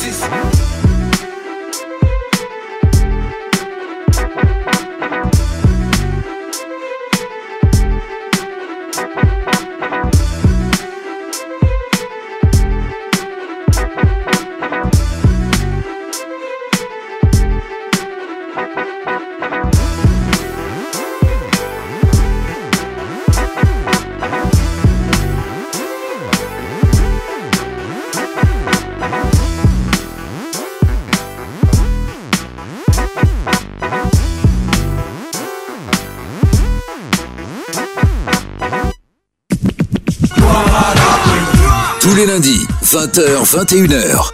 Tous les lundis, 20h, 21h.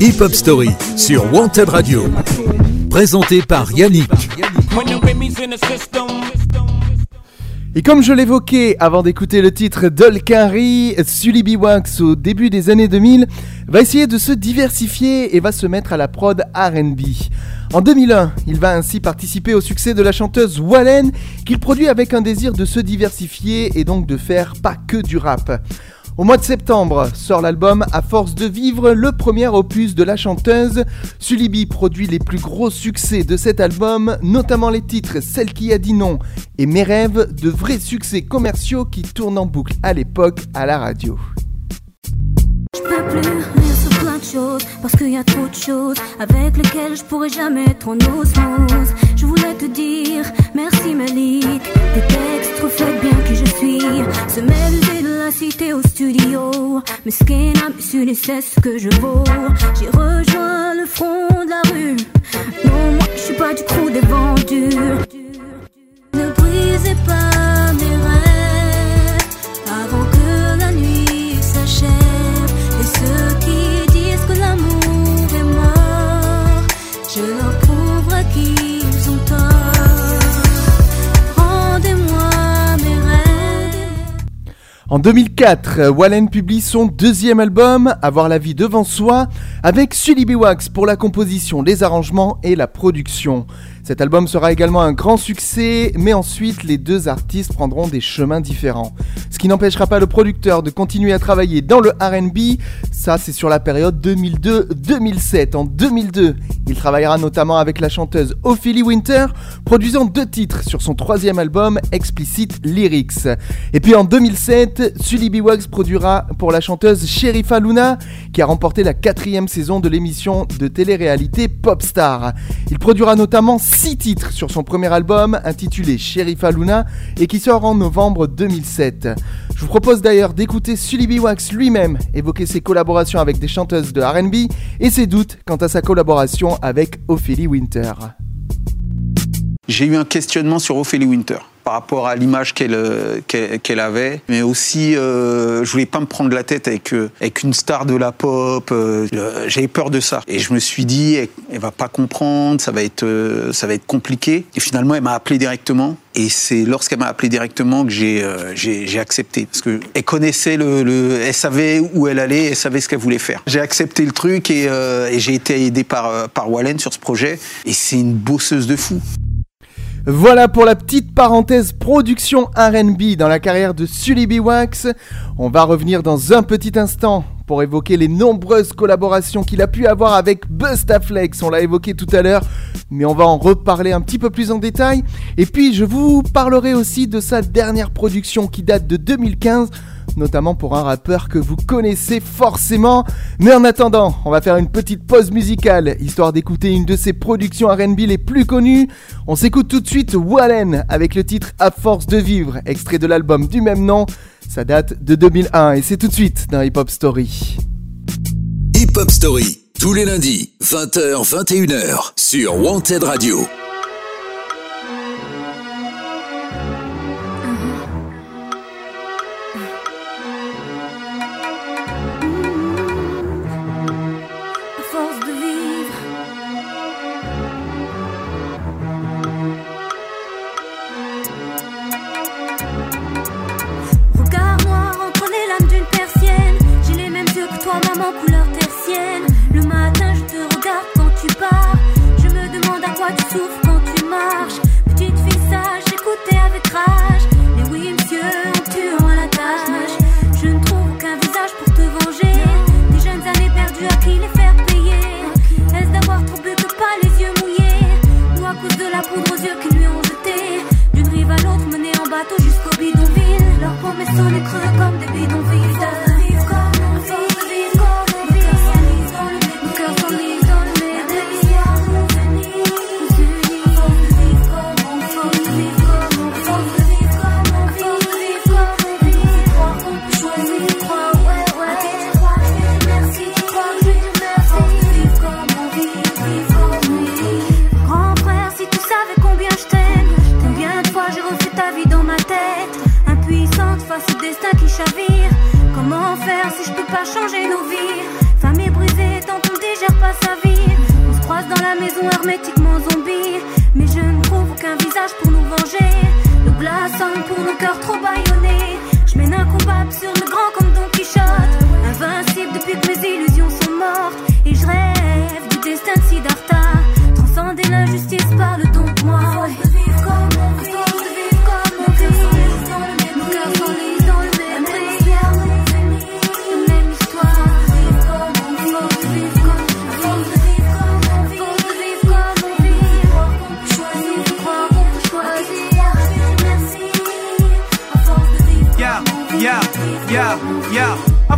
Hip Hop Story sur Wanted Radio. Présenté par Yannick. Et comme je l'évoquais avant d'écouter le titre d'Olkari, Sully Biwax au début des années 2000 va essayer de se diversifier et va se mettre à la prod RB. En 2001, il va ainsi participer au succès de la chanteuse Wallen, qu'il produit avec un désir de se diversifier et donc de faire pas que du rap. Au mois de septembre sort l'album À force de vivre, le premier opus de la chanteuse. Sulibi produit les plus gros succès de cet album, notamment les titres Celle qui a dit non et Mes rêves, de vrais succès commerciaux qui tournent en boucle à l'époque à la radio. Parce qu'il y a trop de choses avec lesquelles je pourrais jamais être en osmose. Je voulais te dire merci Malik, tes textes reflètent bien qui je suis. Se mêler de la cité au studio, mais ce n'a su c'est ce que je vaux. J'ai rejoint le front de la rue. Non, moi je suis pas du coup des vendus. En 2004, Wallen publie son deuxième album, Avoir la vie devant soi, avec Sully Biwax pour la composition, les arrangements et la production. Cet album sera également un grand succès, mais ensuite les deux artistes prendront des chemins différents. Ce qui n'empêchera pas le producteur de continuer à travailler dans le RB, ça c'est sur la période 2002-2007. En 2002, il travaillera notamment avec la chanteuse Ophélie Winter, produisant deux titres sur son troisième album Explicit Lyrics. Et puis en 2007, Sully Biwax produira pour la chanteuse Sherifa Luna, qui a remporté la quatrième saison de l'émission de télé-réalité Popstar. Il produira notamment six titres sur son premier album intitulé Sherifa Luna et qui sort en novembre 2007. Je vous propose d'ailleurs d'écouter Sully Biwax lui-même évoquer ses collaborations avec des chanteuses de RB et ses doutes quant à sa collaboration avec Ophélie Winter. J'ai eu un questionnement sur Ophélie Winter par rapport à l'image qu'elle qu'elle qu'elle avait, mais aussi euh, je voulais pas me prendre la tête avec euh, avec une star de la pop. euh, J'avais peur de ça et je me suis dit elle, elle va pas comprendre, ça va être euh, ça va être compliqué. Et finalement elle m'a appelé directement et c'est lorsqu'elle m'a appelé directement que j'ai j'ai accepté parce que elle connaissait le, le elle savait où elle allait, elle savait ce qu'elle voulait faire. J'ai accepté le truc et, et j'ai été aidé par par Wallen sur ce projet et c'est une bosseuse de fou. Voilà pour la petite parenthèse production RB dans la carrière de Sully Biwax. On va revenir dans un petit instant pour évoquer les nombreuses collaborations qu'il a pu avoir avec Bustaflex. On l'a évoqué tout à l'heure, mais on va en reparler un petit peu plus en détail. Et puis je vous parlerai aussi de sa dernière production qui date de 2015 notamment pour un rappeur que vous connaissez forcément. Mais en attendant, on va faire une petite pause musicale, histoire d'écouter une de ses productions RB les plus connues. On s'écoute tout de suite Wallen avec le titre À force de vivre, extrait de l'album du même nom. Ça date de 2001 et c'est tout de suite dans Hip Hop Story. Hip Hop Story, tous les lundis, 20h, 21h, sur Wanted Radio. Souffres quand tu marches. Petite fille sage, écoutez avec rage. Mais oui, monsieur, on tue à la tâche. Je ne trouve aucun visage pour te venger. Des jeunes années perdues à qui les faire payer. Est-ce d'avoir trop bu que pas les yeux mouillés? Ou à cause de la poudre aux yeux qu'ils lui ont jeté? D'une rive à l'autre, menée en bateau jusqu'au bidonville. Leurs promesses sont des creux comme des bidonvilles.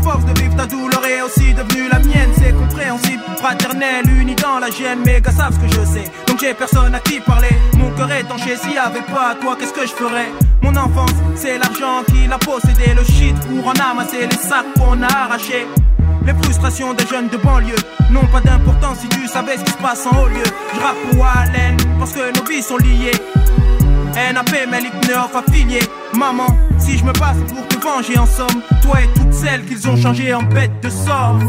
Force de vivre ta douleur est aussi devenue la mienne. C'est compréhensible, fraternel, uni dans la gêne. Mes gars savent ce que je sais, donc j'ai personne à qui parler. Mon cœur est tanché, s'il y avait pas toi, qu'est-ce que je ferais? Mon enfance, c'est l'argent qui l'a possédé. Le shit pour en amasser les sacs qu'on a arrachés. Les frustrations des jeunes de banlieue n'ont pas d'importance si tu savais ce qui se passe en haut lieu. Je rappe pour Allen parce que nos vies sont liées. NAP, Melik Neuf affilié. Maman, si je me passe pour te venger en somme, toi et toutes celles qu'ils ont changées en bêtes de somme.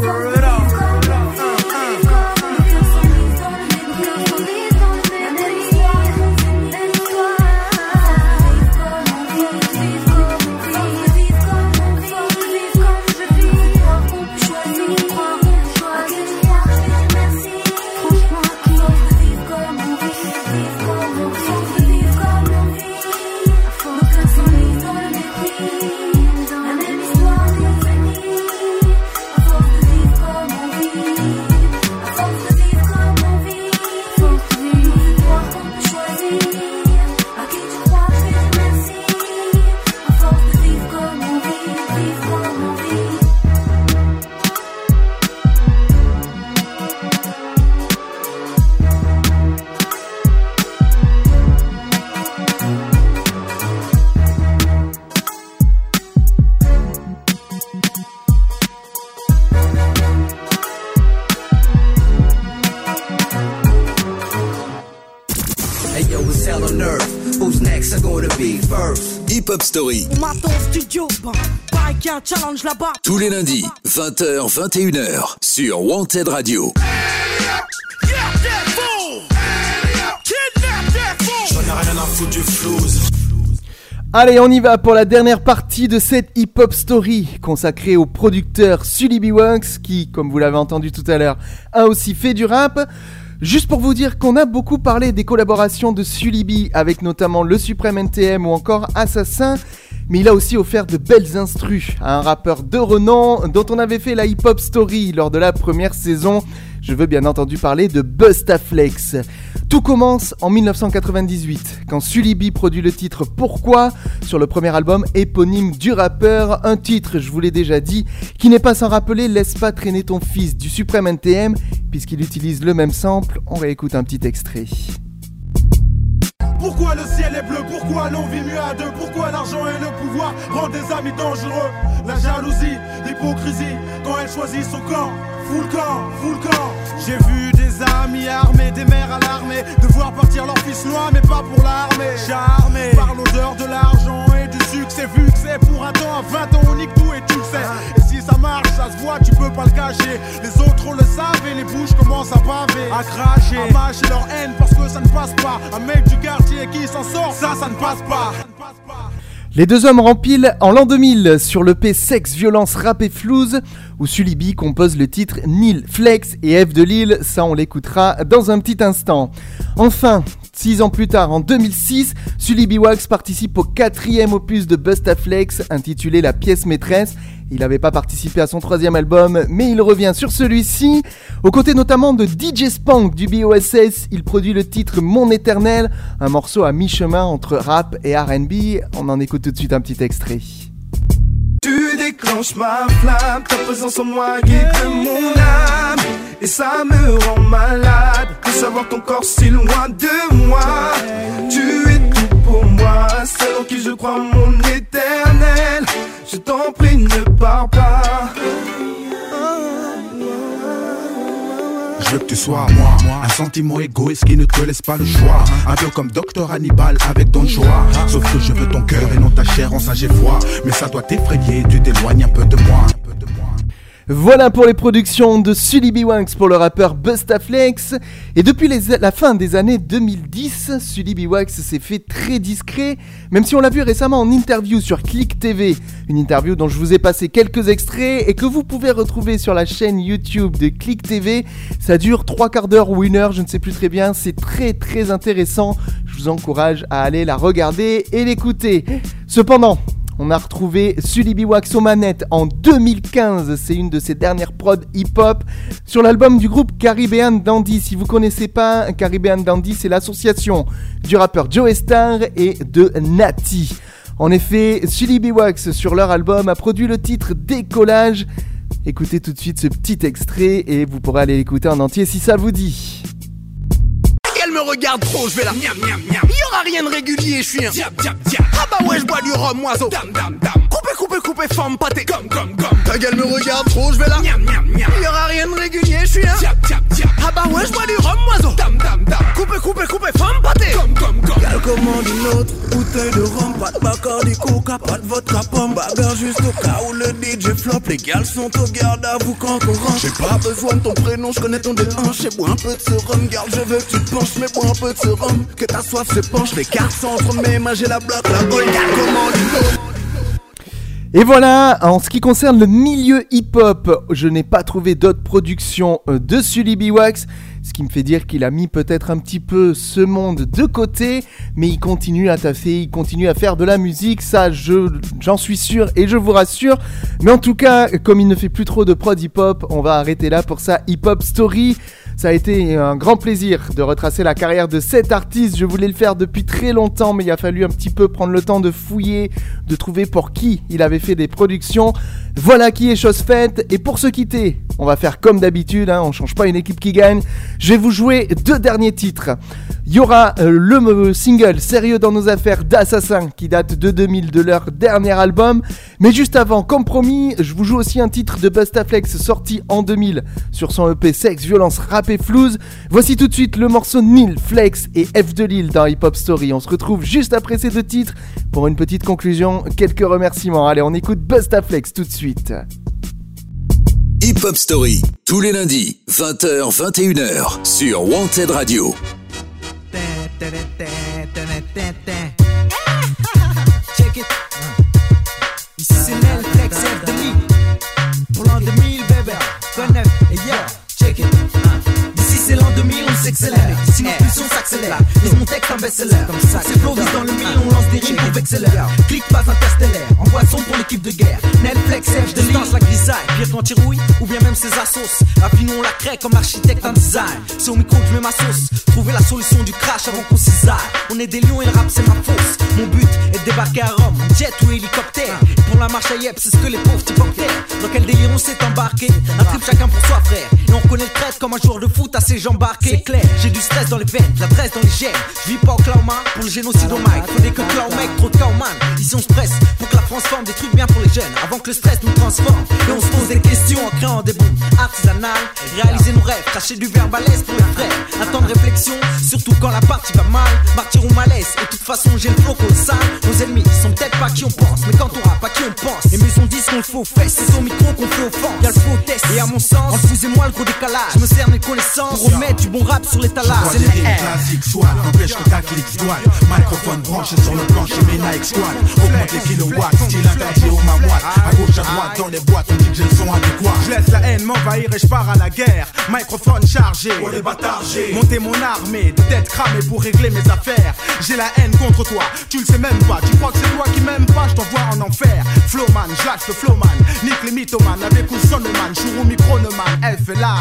Un challenge là-bas. Tous les lundis, 20h, 21h, sur Wanted Radio. Allez, on y va pour la dernière partie de cette hip-hop story consacrée au producteur Sully B. Wunks qui, comme vous l'avez entendu tout à l'heure, a aussi fait du rap. Juste pour vous dire qu'on a beaucoup parlé des collaborations de Sully B avec notamment le Supreme NTM ou encore Assassin, mais il a aussi offert de belles instrus à un rappeur de renom dont on avait fait la hip-hop story lors de la première saison. Je veux bien entendu parler de Bustaflex. Tout commence en 1998 quand Sully B produit le titre Pourquoi sur le premier album éponyme du rappeur, un titre, je vous l'ai déjà dit, qui n'est pas sans rappeler Laisse pas traîner ton fils du Supreme NTM puisqu'il utilise le même sample. On réécoute un petit extrait. Pourquoi le ciel est bleu? Pourquoi l'on vit mieux à deux? Pourquoi l'argent et le pouvoir rendent des amis dangereux? La jalousie, l'hypocrisie, quand elle choisit son camp. Full camp, full camp. J'ai vu des amis armés, des mères alarmées Devoir partir leur fils loin mais pas pour l'armée. Charmé par l'odeur de l'argent et du succès Vu que c'est pour un temps, à 20 ans on tout et tu le sais ça marche, ça se voit, tu peux pas le cacher Les autres on le savent et les bouches commencent à baver À cracher, à mâcher leur haine parce que ça ne passe pas Un mec du quartier qui s'en sort, ça, ça ne passe pas Les deux hommes rempilent en l'an 2000 sur le P Sex, Violence, Rap et Flouze, où Sulibi compose le titre Nil, Flex et F de Lille, ça on l'écoutera dans un petit instant. Enfin, Six ans plus tard, en 2006, Sully Wax participe au quatrième opus de Bustaflex intitulé La pièce maîtresse. Il n'avait pas participé à son troisième album, mais il revient sur celui-ci. Aux côtés notamment de DJ Spank du BOSS, il produit le titre Mon éternel, un morceau à mi-chemin entre rap et RB. On en écoute tout de suite un petit extrait. Tu déclenches ma flamme, ta présence en moi guide mon âme. Et ça me rend malade de savoir ton corps si loin de moi. Tu es tout pour moi, celle en qui je crois mon éternel. Je t'en prie, ne pars pas. Je veux que tu sois moi, un sentiment égoïste qui ne te laisse pas le choix. Un peu comme Docteur Hannibal avec Don Joa. Sauf que je veux ton cœur et non ta chair en sage et. Mais ça doit t'effrayer, tu t'éloignes un peu de moi. Voilà pour les productions de Sully B. Pour le rappeur Bustaflex. Et depuis la fin des années 2010, Sully B. S'est fait très discret, même si on l'a vu récemment en interview sur Click TV. Une interview dont je vous ai passé quelques extraits et que vous pouvez retrouver sur la chaîne YouTube de Click TV. Ça dure trois quarts d'heure ou une heure, je ne sais plus très bien. C'est très très intéressant. Je vous encourage à aller la regarder et l'écouter. Cependant, on a retrouvé Sully Wax aux manettes en 2015. C'est une de ses dernières prods hip-hop sur l'album du groupe Caribbean Dandy. Si vous connaissez pas, Caribbean Dandy, c'est l'association du rappeur Joe Star et de Nati. En effet, Sully Wax sur leur album a produit le titre Décollage. Écoutez tout de suite ce petit extrait et vous pourrez aller l'écouter en entier si ça vous dit me regarde trop, je vais la miam miam miam. Y aura rien de régulier, je suis un diap diap diap. Ah bah ouais, je bois du rhum oiseau. Dam dam dam. Coupé coupé coupé femme pâté. Comme comme comme. Ta gueule me regarde trop, je vais la miam miam miam. Y aura rien de régulier, je suis un diap diap diap. Ah bah ouais, je bois du rhum oiseau. Dam dam dam. Coupé coupé coupé femme pâté. Comme comme comme. Gal commande une autre bouteille de rhum, pas de bacardi coca, pas de vodka pomme, bagarre juste au cas où le DJ flop. Les gals sont au garde à vous quand on rentre. J'ai pas besoin de ton prénom, je connais ton déhanche. J'ai bois un peu de ce rhum, garde, je veux que tu te penches, Et voilà, en ce qui concerne le milieu hip-hop, je n'ai pas trouvé d'autres productions euh, de Sully B. Wax, ce qui me fait dire qu'il a mis peut-être un petit peu ce monde de côté, mais il continue à taffer, il continue à faire de la musique, ça je, j'en suis sûr et je vous rassure. Mais en tout cas, comme il ne fait plus trop de prod hip-hop, on va arrêter là pour sa hip-hop story. Ça a été un grand plaisir de retracer la carrière de cet artiste. Je voulais le faire depuis très longtemps, mais il a fallu un petit peu prendre le temps de fouiller, de trouver pour qui il avait fait des productions. Voilà qui est chose faite. Et pour se quitter, on va faire comme d'habitude, hein, on change pas une équipe qui gagne. Je vais vous jouer deux derniers titres. Il y aura euh, le single Sérieux dans nos affaires d'Assassin qui date de 2000 de leur dernier album. Mais juste avant, comme promis, je vous joue aussi un titre de Bustaflex sorti en 2000 sur son EP Sex, Violence, Rap et Flouze. Voici tout de suite le morceau Nil, Flex et F de Lille dans Hip Hop Story. On se retrouve juste après ces deux titres pour une petite conclusion, quelques remerciements. Allez, on écoute Bustaflex tout de suite. Hip Hop Story, tous les lundis, 20h, 21h, sur Wanted Radio. Check it. Ici c'est Nel Flex F de Lee. Pour l'an 2000, bébé. Connect. Et yeah, check it. Ici c'est l'an 2000, on s'accélère. Si nos pulsions s'accélèrent, lise mon texte en best-seller. C'est flow dans le mille, on lance des rimes pour vexellaire. Clique pas interstellaire, envoie son pour l'équipe de guerre. Flex F de la grisaille, pire quand tu rouilles, ou bien même ses assos. Affinons la craie comme architecte en design. C'est au micro que je mets ma sauce. Trouver la solution du crash avant qu'on cisaille. On est des lions et le rap c'est ma fosse. Mon but est de débarquer à Rome, jet ou hélicoptère. Et pour la marche à Yep, c'est ce que les pauvres types obtiennent. Dans quel délire on s'est embarqué? Un trip chacun pour soi, frère. Et on reconnaît comme un joueur de foot à ses jambes barquées. C'est clair, j'ai du stress dans les veines, de la dresse dans les gènes. Je vis pas au Clauma pour le génocide au mic. Faut des que Clau mec, trop de Clau man. Ici on se presse pour que la France forme des trucs bien pour les jeunes. Avant que le stress nous transforme. Et on se pose des questions en créant des bombes artisanales. Réaliser nos rêves, cacher du verbe à l'aise pour les frères. Un temps de réflexion, surtout quand la partie va mal. Martyr ou malaise, et de toute façon j'ai le flow colossal. Nos ennemis sont peut-être pas qui on pense, mais quand on rappe, pas qui on pense. Les maisons disent qu'on le aux fesses, c'est au micro qu'on fait au fond. Y'a le faux test, et à mon sens, entre vous et moi le gros décalage. Je me sers mes connaissances pour remettre du bon rap sur l'étalage. C'est les classiques, soit n'empêche que ta clique. Microphone branché sur le plancher, Ménaïque squad. Augmente les kilowatts, style interdit au mamoite. À gauche, à droite, dans les boîtes, on dit que j'ai le son adéquat. Je laisse la haine m'envahir et je pars à la guerre. Microphone chargé, Pour les bâtards, Monter mon armée de tête cramée pour régler mes affaires. J'ai la haine contre toi, tu le sais même pas. Tu crois que c'est toi qui m'aimes pas, je t'envoie en enfer. Flowman, j'lâche le flowman. Nick les mythomanes avec ou sonneman. Chourou microneman, elle fait là.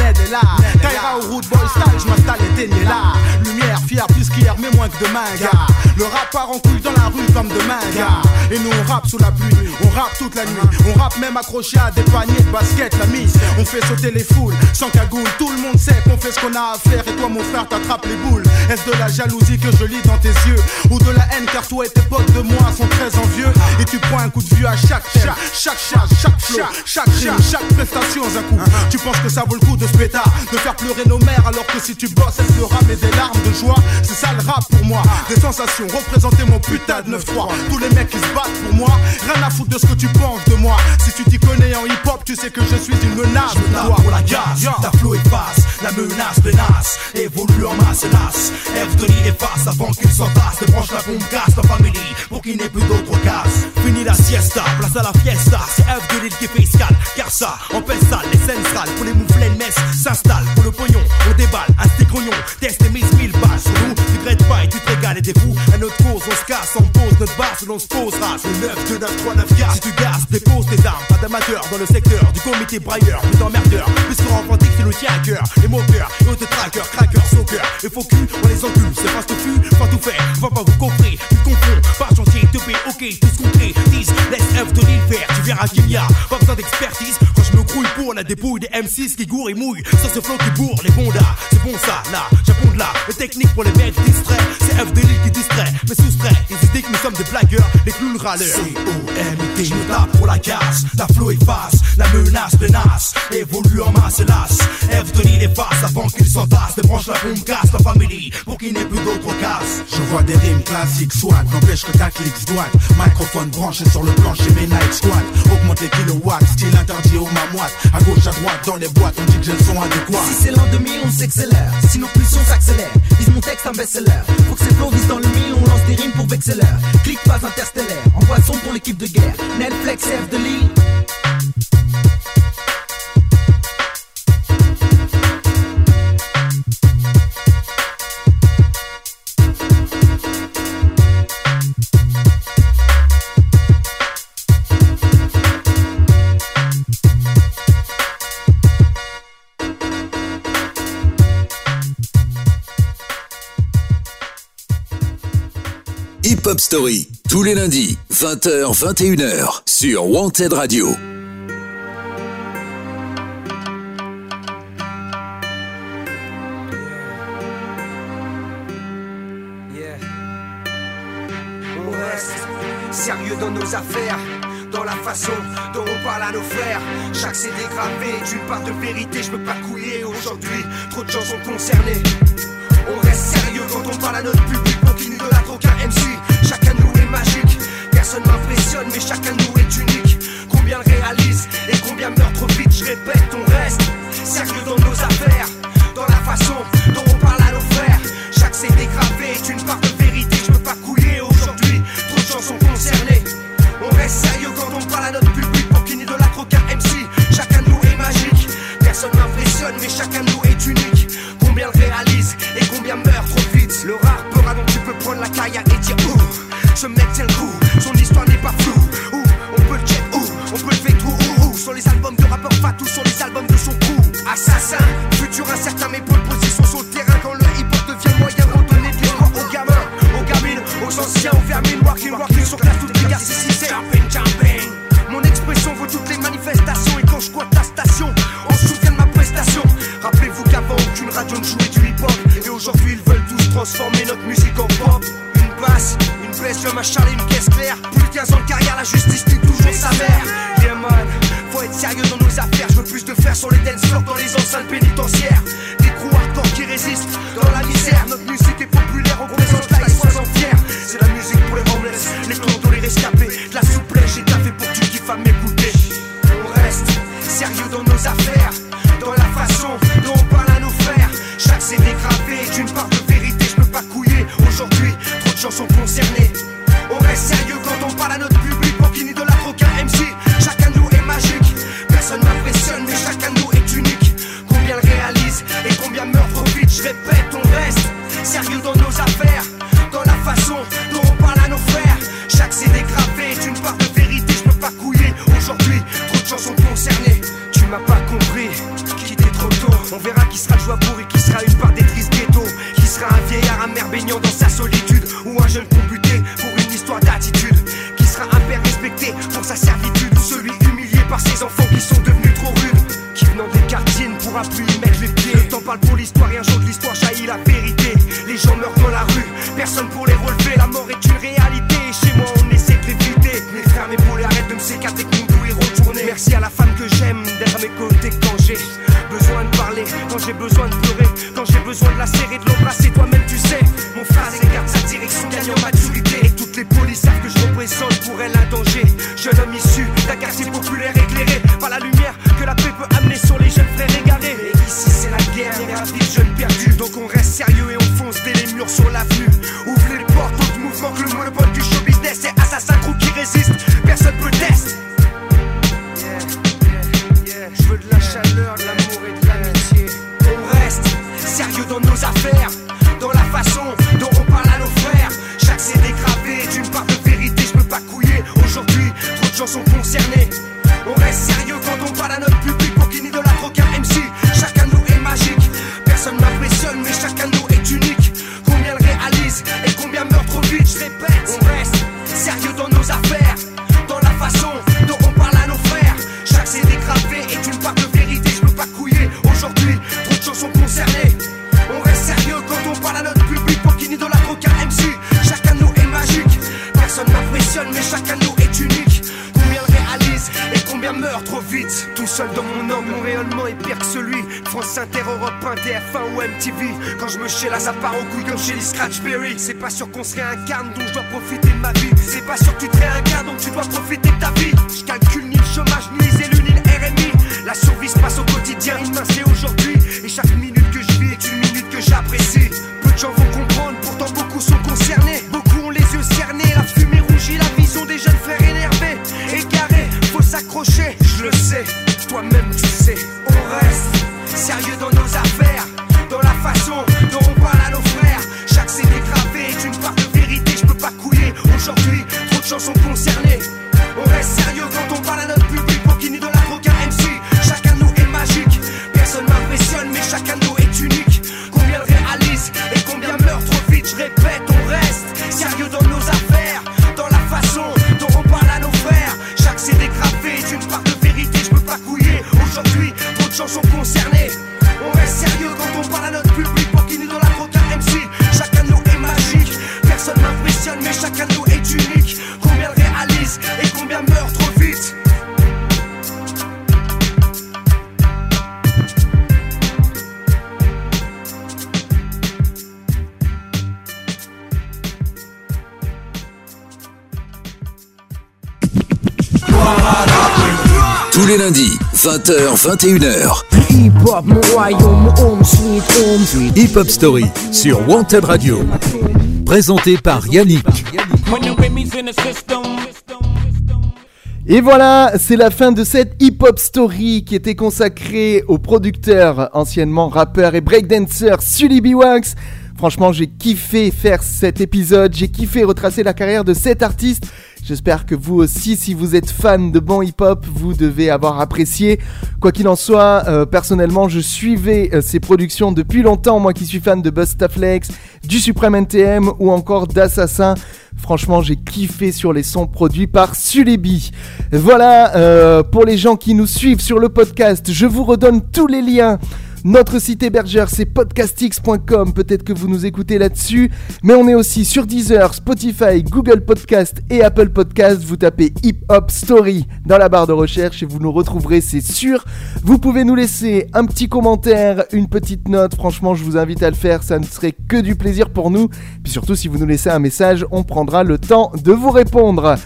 Ned est là. Kaira au root boy style, je m'installe éteignez là. Lumière, fière plus qu'hier, mais moins que demain, gars. Le rap part en couille dans la rue comme demain, gars. Et nous on rappe sous la pluie, on rappe toute la nuit. On rappe même accroché à des paniers de basket, la mise. On fait sauter les foules, sans cagoule. Tout le monde sait qu'on fait ce qu'on a à faire. Et toi, mon frère, t'attrapes les boules. Est-ce de la jalousie que je lis dans tes yeux? Ou de la haine car toi et tes potes de moi sont très envieux Et tu prends un coup de vue à chaque thème, chaque charge, chaque flow, chaque rime, chaque prestation un coup Tu penses que ça vaut le coup de pétard De faire pleurer nos mères alors que si tu bosses elles pleurent mais des larmes de joie. C'est ça le rap pour moi. Des sensations, représenter mon putain de 9-3 Tous les mecs qui se battent pour moi Rien à foutre de ce que tu penses de moi. Si tu t'y connais en hip hop tu sais que je suis une menace Je me pour la gaz, ta flow efface La menace menace, évolue en masse hélas. F de efface avant qu'il s'entasse Débranche la bombe casse ta famille Pour qu'il n'ait plus d'autres cases Fini la siesta, place à la fiesta. C'est F de l'île qui fait escale Car ça, en sale, les scènes sales Pour les mouflets, s'installe Pour le pognon, on déballe, un stick grognon Teste et mise mille balles sur nous. Tu traites pas et tu te régales et t'es fou À notre cause, on se casse, on pose notre base L'on se posera. Sur 9, 2, 9, 3, 9, 4 Si tu gasses, dépose tes armes. Pas d'amateur dans le secteur du comité brailleur. Plus d'emmerdeur, puisqu'on rencontre c'est le à cœur Les moqueurs, et autres Et faux cul, on les encule C'est pas ce que tu, pas tout fait Va pas vous coffrer, tu confonds. Pas chantier, te paie, ok, tout ce qu'on crée. 10, laisse F de l'île faire Tu verras qu'il y a pas besoin d'expertise. Quand je me grouille pour la dépouille des M6 qui gourent et mouillent Sur ce flow qui bourre les bondas C'est bon ça, là, j'abonde là. Les techniques pour les mecs distraits C'est F qui distrait, mais soustrait Ils idées que nous sommes des blagueurs, les clowns râleurs. C-O-M-I-T, je me tape pour la casse. La flow efface, la menace menace Évolue en masse hélas. F de l'île efface avant qu'il s'entasse Débranche la bombe casse ta famille Pour qu'il n'ait plus d'autres cases Je vois des rimes classiques swag N'empêche que ta clique douane Microphone branché sur le plancher mes Nike squad. Augmente les kilowatts, style interdit au mamoite À gauche à droite dans les boîtes on dit que j'ai le son adéquat. Si c'est l'an 2000, on s'accélère. Si nos pulsions s'accélèrent, vise mon texte un best-seller. Faut que ces flows visent dans le mille, on lance des rimes pour vexeller. Clique pas interstellaire, envoie son pour l'équipe de guerre. Netflix, F de Lille. Hip Hop Story, tous les lundis, 20h, 21h, sur Wanted Radio. On reste sérieux dans nos affaires, dans la façon dont on parle à nos frères. Chaque CD gravé est une part de vérité, je peux pas couiller aujourd'hui. Trop de gens sont concernés. On reste sérieux quand on parle à notre public, on qui n'idolâtre aucun MC. Magique, personne m'impressionne, mais chacun de nous est unique. Combien le réalise et combien meurt trop vite, je répète, on reste sérieux dans nos affaires, dans la façon dont on TF1 ou MTV. Quand je me chez là, ça part au couille comme chez les Scratch Berry. C'est pas sûr qu'on se réincarne, donc je dois profiter de ma vie. C'est pas sûr que tu te réincarnes, donc tu dois profiter de ta vie. Je calcule 20h, 21h. Hip-hop, mon royaume, home sweet home. Hip-hop Story sur Wanted Radio. Présenté par Yannick. Et voilà, c'est la fin de cette hip-hop story qui était consacrée au producteur, anciennement rappeur et breakdancer Sully B. Wax. Franchement, j'ai kiffé faire cet épisode, j'ai kiffé retracer la carrière de cet artiste J'espère que vous aussi, si vous êtes fan de bon hip-hop, vous devez avoir apprécié. Quoi qu'il en soit, euh, personnellement, je suivais euh, productions depuis longtemps, moi qui suis fan de Bustaflex, du Supreme NTM ou encore d'Assassin. Franchement, j'ai kiffé sur les sons produits par Sulebi. Voilà, euh, pour les gens qui nous suivent sur le podcast, je vous redonne tous les liens notre site hébergeur, c'est podcastix.com. Peut-être que vous nous écoutez là-dessus. Mais on est aussi sur Deezer, Spotify, Google Podcast et Apple Podcast. Vous tapez Hip Hop Story dans la barre de recherche et vous nous retrouverez, c'est sûr. Vous pouvez nous laisser un petit commentaire, une petite note. Franchement, je vous invite à le faire. Ça ne serait que du plaisir pour nous. Puis surtout, si vous nous laissez un message, on prendra le temps de vous répondre.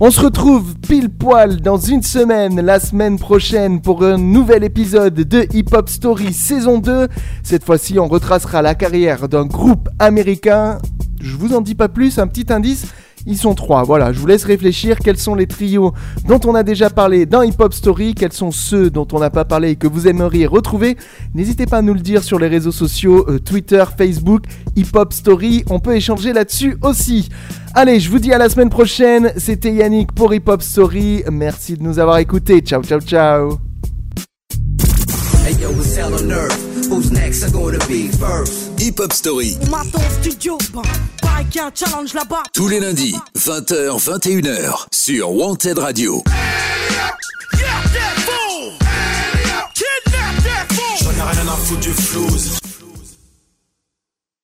On se retrouve pile poil dans une semaine, la semaine prochaine, pour un nouvel épisode de Hip Hop Story saison 2. Cette fois-ci, on retracera la carrière d'un groupe américain. Je vous en dis pas plus, un petit indice. Ils sont trois, voilà, je vous laisse réfléchir. Quels sont les trios dont on a déjà parlé dans Hip Hop Story, quels sont ceux dont on n'a pas parlé et que vous aimeriez retrouver? N'hésitez pas à nous le dire sur les réseaux sociaux, euh, Twitter, Facebook, Hip Hop Story, on peut échanger là-dessus aussi. Allez, je vous dis à la semaine prochaine, c'était Yannick pour Hip Hop Story, merci de nous avoir écoutés, ciao ciao ciao. Hey yo, Who's next are gonna be first? Hip Hop Story, On m'attend studio, y a un challenge là-bas. tous les lundis, 20h, 21h, sur Wanted Radio. J'en ai rien à foutre du